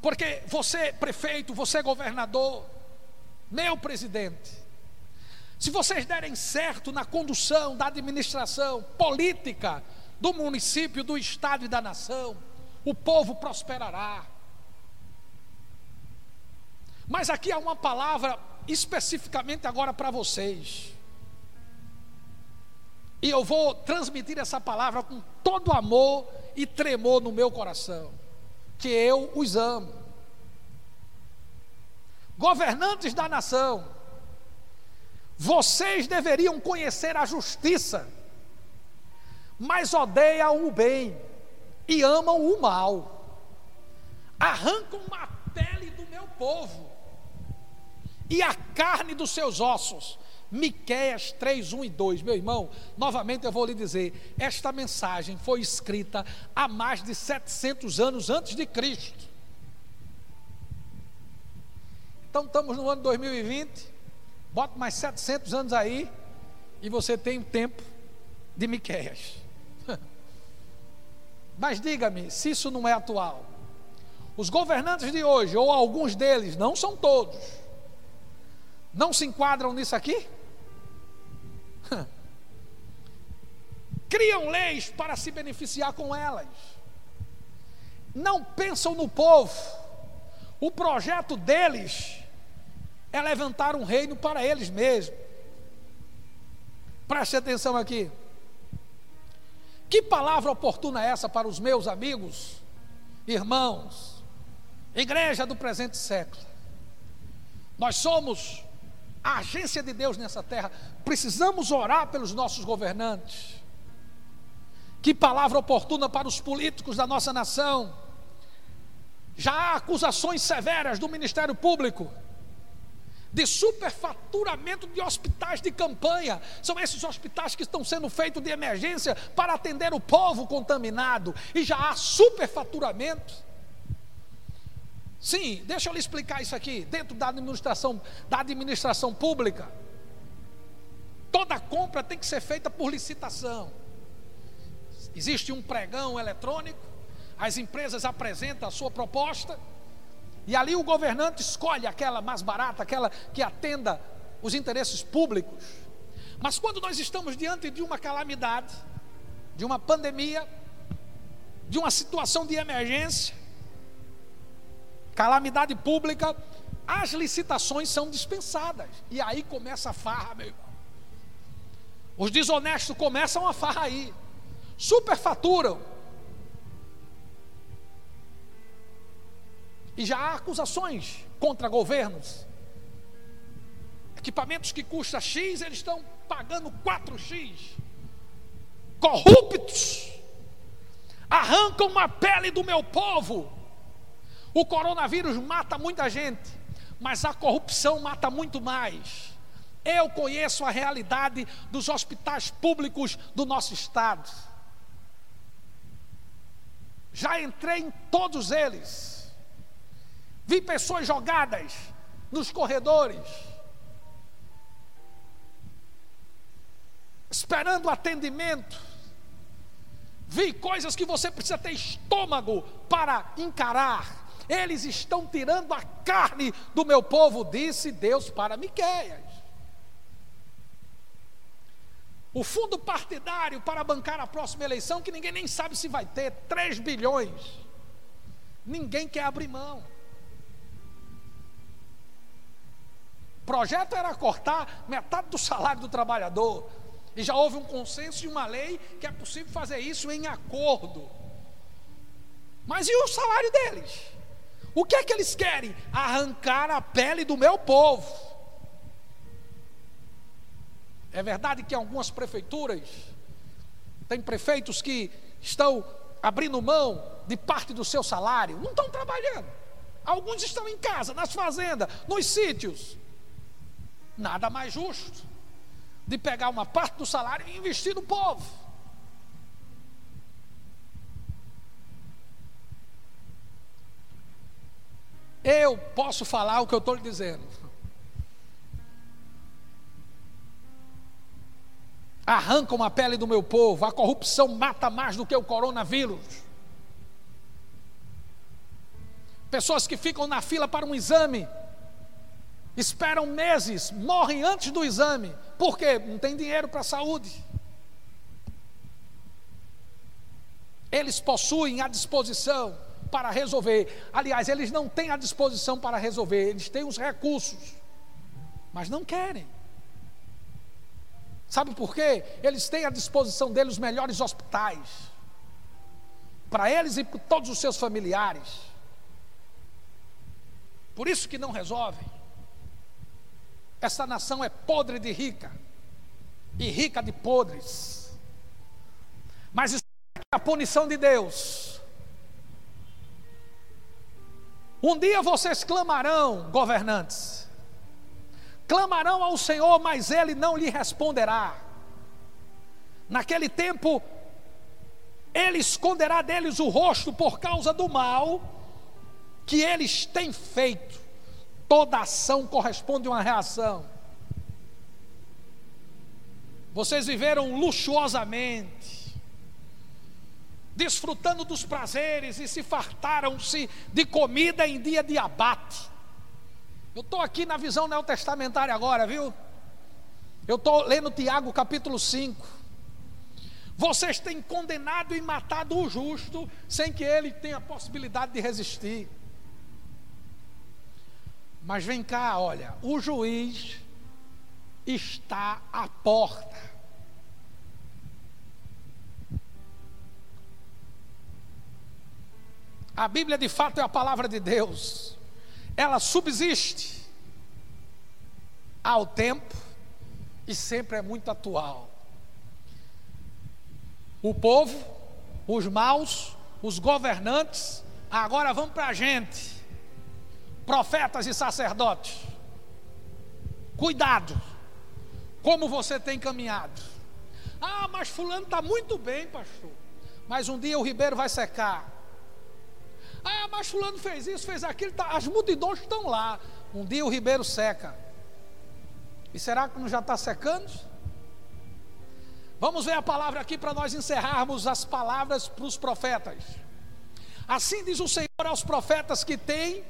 Porque você, prefeito, você, governador, meu presidente, se vocês derem certo na condução da administração política do município, do estado e da nação, o povo prosperará. Mas aqui há uma palavra especificamente agora para vocês. E eu vou transmitir essa palavra com todo amor e tremor no meu coração. Que eu os amo. Governantes da nação, vocês deveriam conhecer a justiça mas odeiam o bem e amam o mal. Arrancam a pele do meu povo e a carne dos seus ossos. Miqueias 3, 1 e 2. Meu irmão, novamente eu vou lhe dizer, esta mensagem foi escrita há mais de 700 anos antes de Cristo. Então estamos no ano 2020, bota mais 700 anos aí e você tem o tempo de Miqueias. Mas diga-me, se isso não é atual, os governantes de hoje, ou alguns deles, não são todos, não se enquadram nisso aqui? Criam leis para se beneficiar com elas, não pensam no povo, o projeto deles é levantar um reino para eles mesmos. Preste atenção aqui. Que palavra oportuna é essa para os meus amigos, irmãos, igreja do presente século? Nós somos a agência de Deus nessa terra, precisamos orar pelos nossos governantes. Que palavra oportuna para os políticos da nossa nação. Já há acusações severas do Ministério Público de superfaturamento de hospitais de campanha. São esses hospitais que estão sendo feitos de emergência para atender o povo contaminado. E já há superfaturamento. Sim, deixa eu lhe explicar isso aqui. Dentro da administração, da administração pública, toda compra tem que ser feita por licitação. Existe um pregão eletrônico, as empresas apresentam a sua proposta e ali o governante escolhe aquela mais barata, aquela que atenda os interesses públicos. Mas quando nós estamos diante de uma calamidade, de uma pandemia, de uma situação de emergência, calamidade pública, as licitações são dispensadas. E aí começa a farra, meu irmão. Os desonestos começam a farra aí. Superfaturam E já há acusações contra governos. Equipamentos que custam X, eles estão pagando 4X. Corruptos. Arrancam a pele do meu povo. O coronavírus mata muita gente, mas a corrupção mata muito mais. Eu conheço a realidade dos hospitais públicos do nosso estado. Já entrei em todos eles. Vi pessoas jogadas nos corredores, esperando atendimento. Vi coisas que você precisa ter estômago para encarar. Eles estão tirando a carne do meu povo, disse Deus para Miqueias. O fundo partidário para bancar a próxima eleição, que ninguém nem sabe se vai ter, 3 bilhões. Ninguém quer abrir mão. O projeto era cortar metade do salário do trabalhador. E já houve um consenso e uma lei que é possível fazer isso em acordo. Mas e o salário deles? O que é que eles querem? Arrancar a pele do meu povo. É verdade que algumas prefeituras tem prefeitos que estão abrindo mão de parte do seu salário, não estão trabalhando. Alguns estão em casa, nas fazendas, nos sítios. Nada mais justo de pegar uma parte do salário e investir no povo. Eu posso falar o que eu estou lhe dizendo. Arrancam a pele do meu povo, a corrupção mata mais do que o coronavírus. Pessoas que ficam na fila para um exame, esperam meses, morrem antes do exame, porque não tem dinheiro para a saúde. Eles possuem a disposição para resolver. Aliás, eles não têm a disposição para resolver, eles têm os recursos, mas não querem. Sabe por quê? Eles têm à disposição deles os melhores hospitais, para eles e para todos os seus familiares. Por isso que não resolvem. Essa nação é podre de rica e rica de podres. Mas isso é a punição de Deus. Um dia vocês clamarão, governantes, clamarão ao Senhor, mas Ele não lhe responderá. Naquele tempo, Ele esconderá deles o rosto por causa do mal que eles têm feito. Toda ação corresponde a uma reação. Vocês viveram luxuosamente, desfrutando dos prazeres e se fartaram-se de comida em dia de abate. Eu estou aqui na visão neotestamentária agora, viu? Eu estou lendo Tiago capítulo 5. Vocês têm condenado e matado o justo sem que ele tenha possibilidade de resistir. Mas vem cá, olha, o juiz está à porta. A Bíblia de fato é a palavra de Deus. Ela subsiste ao tempo e sempre é muito atual. O povo, os maus, os governantes, agora vão para a gente, profetas e sacerdotes. Cuidado como você tem caminhado? Ah, mas fulano está muito bem, pastor. Mas um dia o ribeiro vai secar. Ah, mas fulano fez isso, fez aquilo. Tá, as multidões estão lá. Um dia o ribeiro seca. E será que não já está secando? Vamos ver a palavra aqui para nós encerrarmos as palavras para os profetas. Assim diz o Senhor aos profetas que têm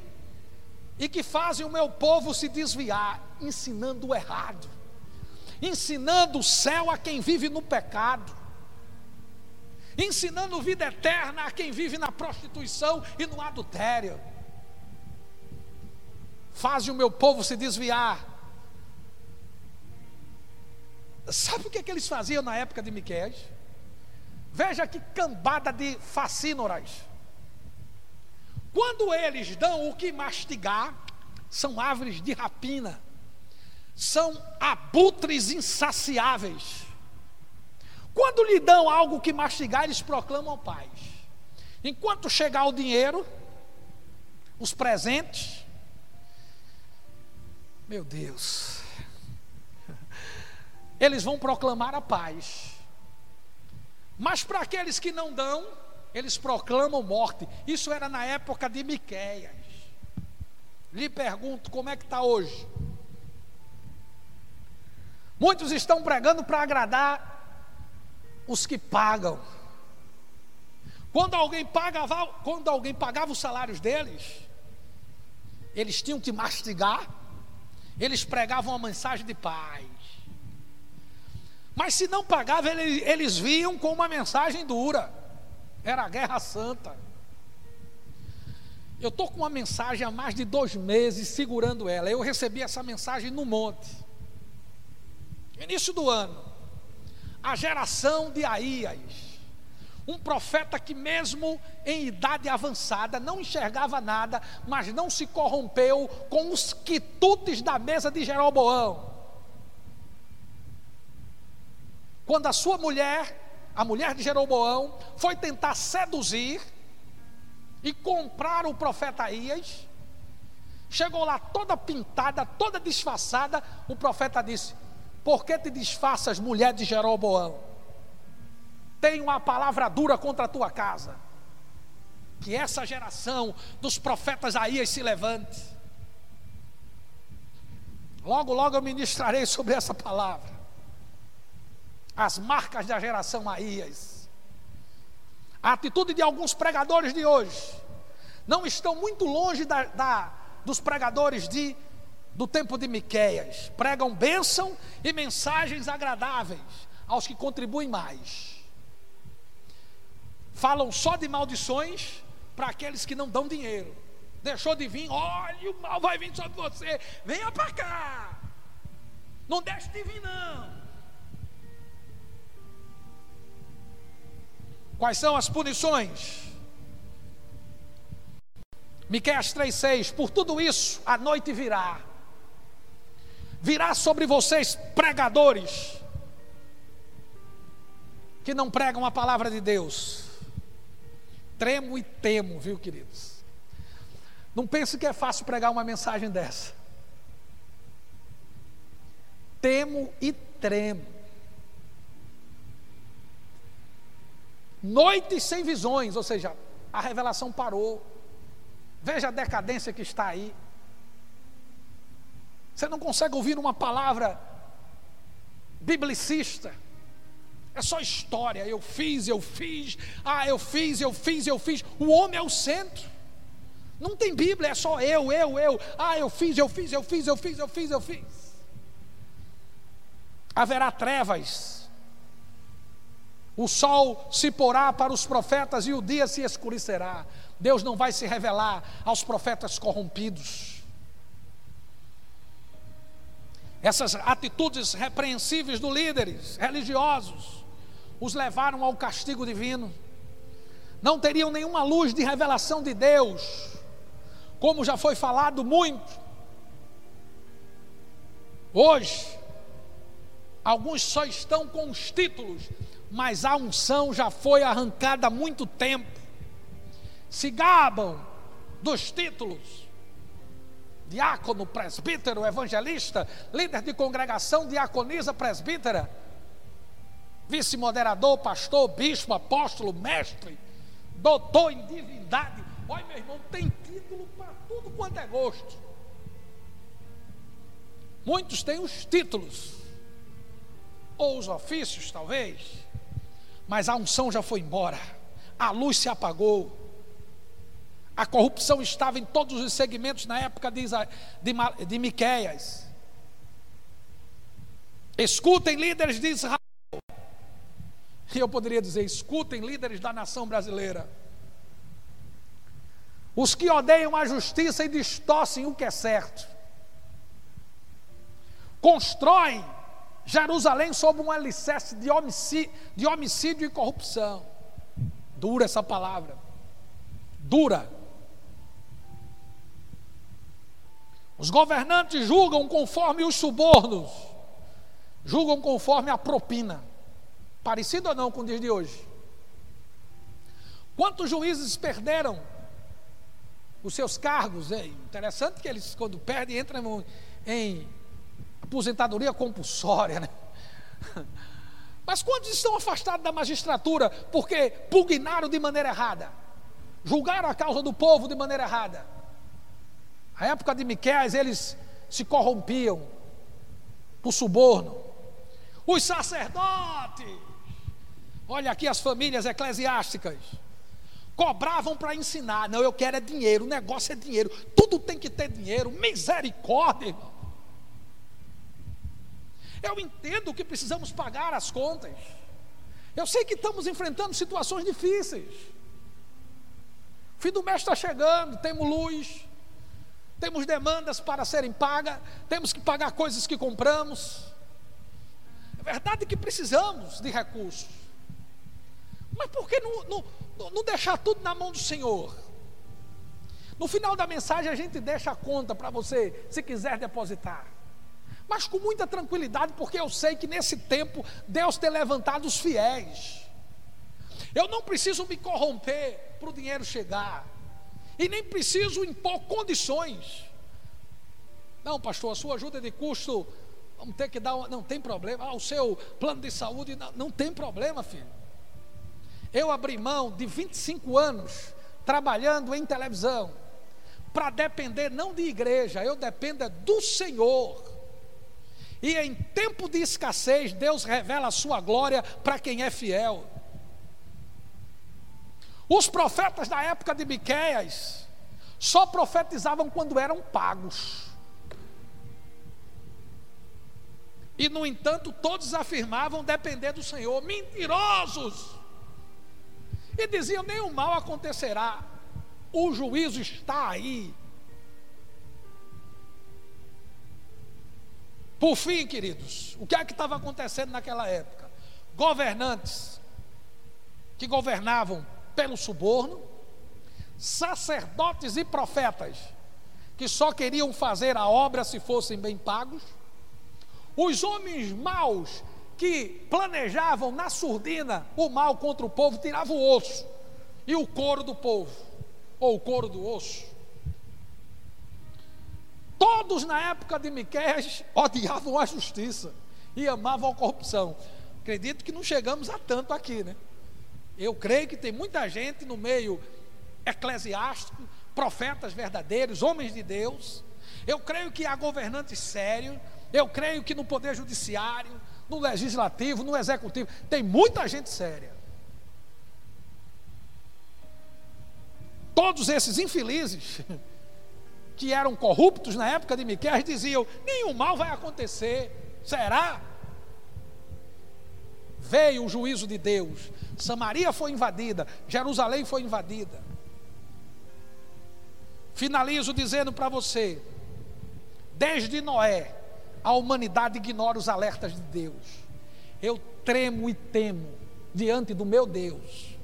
e que fazem o meu povo se desviar, ensinando o errado ensinando o céu a quem vive no pecado, ensinando vida eterna a quem vive na prostituição e no adultério. Faz o meu povo se desviar. Sabe o que, é que eles faziam na época de Miqués? Veja que cambada de facínoras. Quando eles dão o que mastigar, são árvores de rapina são abutres insaciáveis. Quando lhe dão algo que mastigar, eles proclamam paz. Enquanto chegar o dinheiro, os presentes, meu Deus, eles vão proclamar a paz. Mas para aqueles que não dão, eles proclamam morte. Isso era na época de Miqueias. Lhe pergunto, como é que está hoje? Muitos estão pregando para agradar os que pagam. Quando alguém pagava, quando alguém pagava os salários deles, eles tinham que mastigar, eles pregavam uma mensagem de paz. Mas se não pagava, eles, eles vinham com uma mensagem dura. Era a guerra santa. Eu estou com uma mensagem há mais de dois meses segurando ela. Eu recebi essa mensagem no monte início do ano, a geração de Aías, um profeta que, mesmo em idade avançada, não enxergava nada, mas não se corrompeu com os quitutes da mesa de Jeroboão. Quando a sua mulher, a mulher de Jeroboão, foi tentar seduzir e comprar o profeta Aías, chegou lá toda pintada, toda disfarçada, o profeta disse: por que te disfarças, mulher de Jeroboão? Tenho uma palavra dura contra a tua casa. Que essa geração dos profetas Aías se levante. Logo, logo eu ministrarei sobre essa palavra. As marcas da geração Aías. A atitude de alguns pregadores de hoje não estão muito longe da, da, dos pregadores de do tempo de Miqueias, pregam bênção e mensagens agradáveis aos que contribuem mais. Falam só de maldições para aqueles que não dão dinheiro. Deixou de vir, olha, o mal vai vir sobre você. Venha para cá. Não deixe de vir, não. Quais são as punições? Miqueias 3,6: Por tudo isso a noite virá virá sobre vocês pregadores, que não pregam a palavra de Deus. Tremo e temo, viu, queridos? Não pense que é fácil pregar uma mensagem dessa. Temo e tremo. Noites sem visões, ou seja, a revelação parou. Veja a decadência que está aí. Você não consegue ouvir uma palavra biblicista. É só história. Eu fiz, eu fiz. Ah, eu fiz, eu fiz, eu fiz. O homem é o centro. Não tem Bíblia, é só eu, eu, eu. Ah, eu fiz, eu fiz, eu fiz, eu fiz, eu fiz, eu fiz. Haverá trevas. O sol se porá para os profetas e o dia se escurecerá. Deus não vai se revelar aos profetas corrompidos. Essas atitudes repreensíveis dos líderes religiosos os levaram ao castigo divino. Não teriam nenhuma luz de revelação de Deus, como já foi falado muito. Hoje, alguns só estão com os títulos, mas a unção já foi arrancada há muito tempo. Se gabam dos títulos, diácono, presbítero, evangelista, líder de congregação, diaconisa, presbítera, vice-moderador, pastor, bispo, apóstolo, mestre, doutor em divindade. Olha, meu irmão, tem título para tudo quanto é gosto. Muitos têm os títulos, ou os ofícios, talvez, mas a unção já foi embora, a luz se apagou. A corrupção estava em todos os segmentos na época de, de, de Miquéias. Escutem, líderes de Israel. Eu poderia dizer: escutem, líderes da nação brasileira. Os que odeiam a justiça e distorcem o que é certo. Constroem Jerusalém sob um alicerce de homicídio, de homicídio e corrupção. Dura essa palavra. Dura. Os governantes julgam conforme os subornos, julgam conforme a propina. Parecido ou não com o dia de hoje? Quantos juízes perderam os seus cargos? É interessante que eles, quando perdem, entram em aposentadoria compulsória, né? Mas quantos estão afastados da magistratura porque pugnaram de maneira errada? Julgaram a causa do povo de maneira errada? A época de Miquéias, eles se corrompiam por suborno. Os sacerdotes, olha aqui as famílias eclesiásticas, cobravam para ensinar. Não, eu quero é dinheiro, o negócio é dinheiro, tudo tem que ter dinheiro, misericórdia, irmão. Eu entendo que precisamos pagar as contas. Eu sei que estamos enfrentando situações difíceis. O fim do mês está chegando, temos luz, temos demandas para serem pagas, temos que pagar coisas que compramos. É verdade que precisamos de recursos, mas por que não, não, não deixar tudo na mão do Senhor? No final da mensagem a gente deixa a conta para você, se quiser depositar. Mas com muita tranquilidade, porque eu sei que nesse tempo Deus tem levantado os fiéis. Eu não preciso me corromper para o dinheiro chegar e nem preciso impor condições. Não, pastor, a sua ajuda de custo, vamos ter que dar, uma, não tem problema. Ah, o seu plano de saúde, não, não tem problema, filho. Eu abri mão de 25 anos trabalhando em televisão, para depender não de igreja, eu dependo do Senhor. E em tempo de escassez, Deus revela a sua glória para quem é fiel. Os profetas da época de Miqueias só profetizavam quando eram pagos. E no entanto, todos afirmavam depender do Senhor, mentirosos. E diziam: nenhum mal acontecerá, o juízo está aí. Por fim, queridos, o que é que estava acontecendo naquela época? Governantes que governavam pelo suborno, sacerdotes e profetas que só queriam fazer a obra se fossem bem pagos, os homens maus que planejavam na surdina o mal contra o povo, tiravam o osso e o couro do povo, ou o couro do osso. Todos na época de Miqués odiavam a justiça e amavam a corrupção. Acredito que não chegamos a tanto aqui, né? Eu creio que tem muita gente no meio eclesiástico, profetas verdadeiros, homens de Deus. Eu creio que há governantes sérios. Eu creio que no poder judiciário, no legislativo, no executivo, tem muita gente séria. Todos esses infelizes que eram corruptos na época de Miquel diziam: nenhum mal vai acontecer. Será? Veio o juízo de Deus. Samaria foi invadida, Jerusalém foi invadida. Finalizo dizendo para você: desde Noé, a humanidade ignora os alertas de Deus. Eu tremo e temo diante do meu Deus.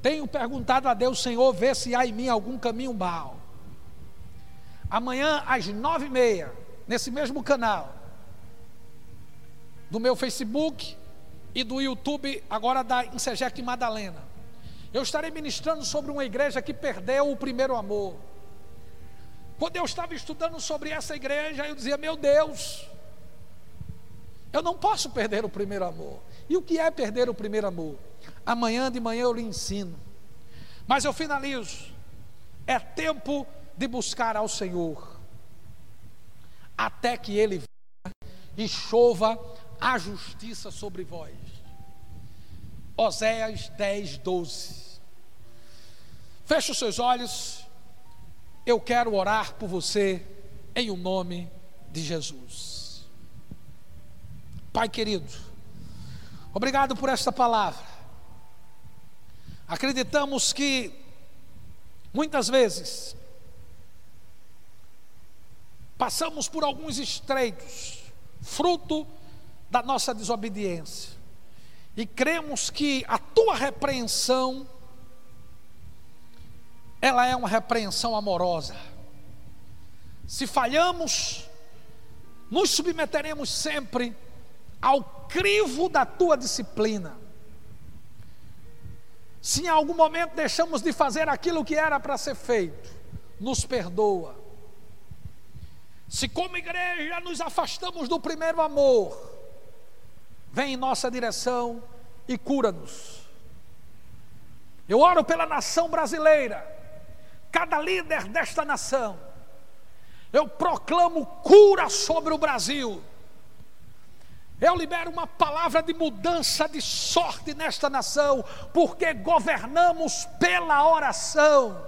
Tenho perguntado a Deus, Senhor, vê se há em mim algum caminho mal. Amanhã, às nove e meia, nesse mesmo canal, do meu Facebook e do YouTube, agora da Insegec Madalena, eu estarei ministrando sobre uma igreja que perdeu o primeiro amor. Quando eu estava estudando sobre essa igreja, eu dizia: Meu Deus, eu não posso perder o primeiro amor. E o que é perder o primeiro amor? Amanhã de manhã eu lhe ensino. Mas eu finalizo. É tempo de buscar ao Senhor, até que Ele venha e chova a justiça sobre vós. Oséias 10, 12. Feche os seus olhos eu quero orar por você em o nome de Jesus. Pai querido, obrigado por esta palavra. Acreditamos que muitas vezes passamos por alguns estreitos, fruto da nossa desobediência, e cremos que a tua repreensão ela é uma repreensão amorosa. Se falhamos, nos submeteremos sempre ao crivo da tua disciplina. Se em algum momento deixamos de fazer aquilo que era para ser feito, nos perdoa. Se como igreja nos afastamos do primeiro amor, vem em nossa direção e cura-nos. Eu oro pela nação brasileira cada líder desta nação. Eu proclamo cura sobre o Brasil. Eu libero uma palavra de mudança de sorte nesta nação, porque governamos pela oração.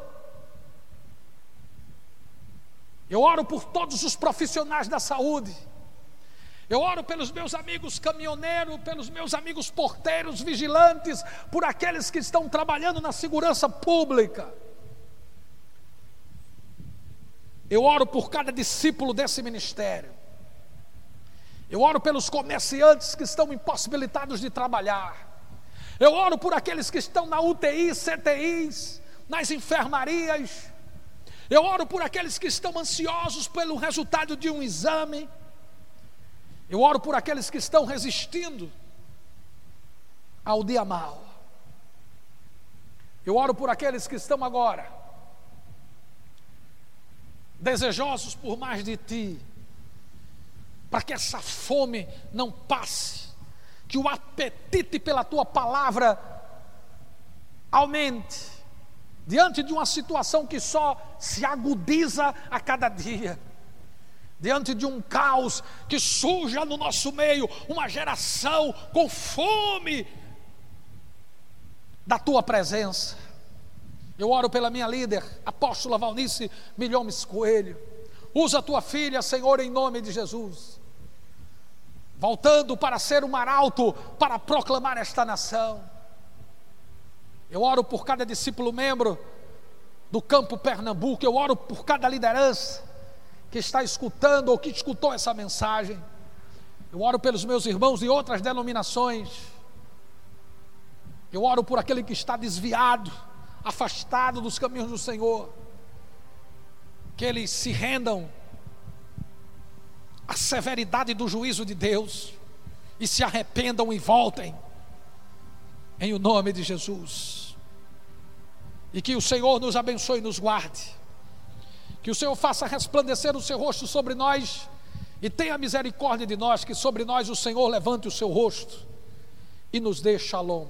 Eu oro por todos os profissionais da saúde. Eu oro pelos meus amigos caminhoneiros, pelos meus amigos porteiros, vigilantes, por aqueles que estão trabalhando na segurança pública. Eu oro por cada discípulo desse ministério. Eu oro pelos comerciantes que estão impossibilitados de trabalhar. Eu oro por aqueles que estão na UTI, CTIs, nas enfermarias. Eu oro por aqueles que estão ansiosos pelo resultado de um exame. Eu oro por aqueles que estão resistindo ao dia mal. Eu oro por aqueles que estão agora desejosos por mais de ti, para que essa fome não passe, que o apetite pela tua palavra aumente, diante de uma situação que só se agudiza a cada dia, diante de um caos que surja no nosso meio, uma geração com fome da tua presença eu oro pela minha líder, apóstola Valnice Milhomes Coelho. Usa a tua filha, Senhor, em nome de Jesus. Voltando para ser um arauto, para proclamar esta nação. Eu oro por cada discípulo membro do campo Pernambuco. Eu oro por cada liderança que está escutando ou que escutou essa mensagem. Eu oro pelos meus irmãos de outras denominações. Eu oro por aquele que está desviado afastado dos caminhos do Senhor, que eles se rendam à severidade do juízo de Deus e se arrependam e voltem, em o nome de Jesus. E que o Senhor nos abençoe e nos guarde, que o Senhor faça resplandecer o seu rosto sobre nós e tenha misericórdia de nós, que sobre nós o Senhor levante o seu rosto e nos dê shalom.